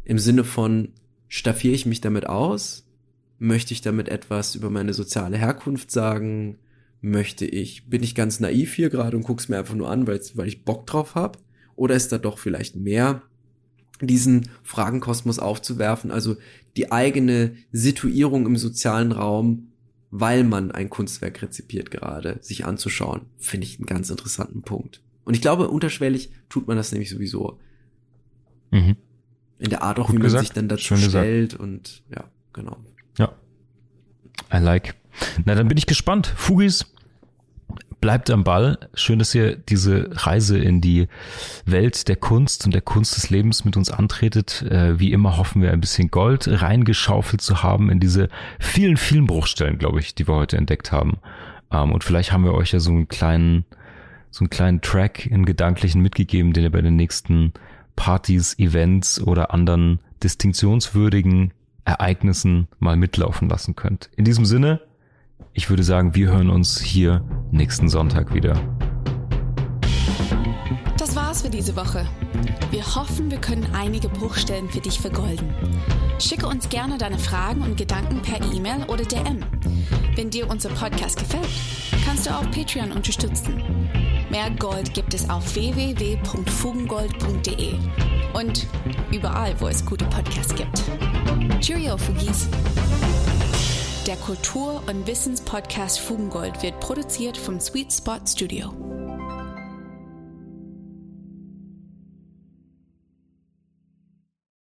Im Sinne von, staffiere ich mich damit aus? Möchte ich damit etwas über meine soziale Herkunft sagen? Möchte ich, bin ich ganz naiv hier gerade und guck's mir einfach nur an, weil, ich Bock drauf habe? Oder ist da doch vielleicht mehr, diesen Fragenkosmos aufzuwerfen, also die eigene Situierung im sozialen Raum weil man ein Kunstwerk rezipiert gerade, sich anzuschauen, finde ich einen ganz interessanten Punkt. Und ich glaube, unterschwellig tut man das nämlich sowieso. Mhm. In der Art auch, Gut wie man gesagt. sich dann dazu Schön stellt gesagt. und ja, genau. Ja. I like. Na, dann bin ich gespannt. Fugis, bleibt am Ball. Schön, dass ihr diese Reise in die Welt der Kunst und der Kunst des Lebens mit uns antretet. Äh, wie immer hoffen wir ein bisschen Gold reingeschaufelt zu haben in diese vielen, vielen Bruchstellen, glaube ich, die wir heute entdeckt haben. Ähm, und vielleicht haben wir euch ja so einen kleinen, so einen kleinen Track in Gedanklichen mitgegeben, den ihr bei den nächsten Partys, Events oder anderen distinktionswürdigen Ereignissen mal mitlaufen lassen könnt. In diesem Sinne, ich würde sagen, wir hören uns hier nächsten Sonntag wieder. Das war's für diese Woche. Wir hoffen, wir können einige Bruchstellen für dich vergolden. Schicke uns gerne deine Fragen und Gedanken per E-Mail oder DM. Wenn dir unser Podcast gefällt, kannst du auch Patreon unterstützen. Mehr Gold gibt es auf www.fugengold.de und überall, wo es gute Podcasts gibt. Cheerio, Fugis! Der Kultur- und Wissenspodcast Fugengold wird produziert vom Sweet Spot Studio.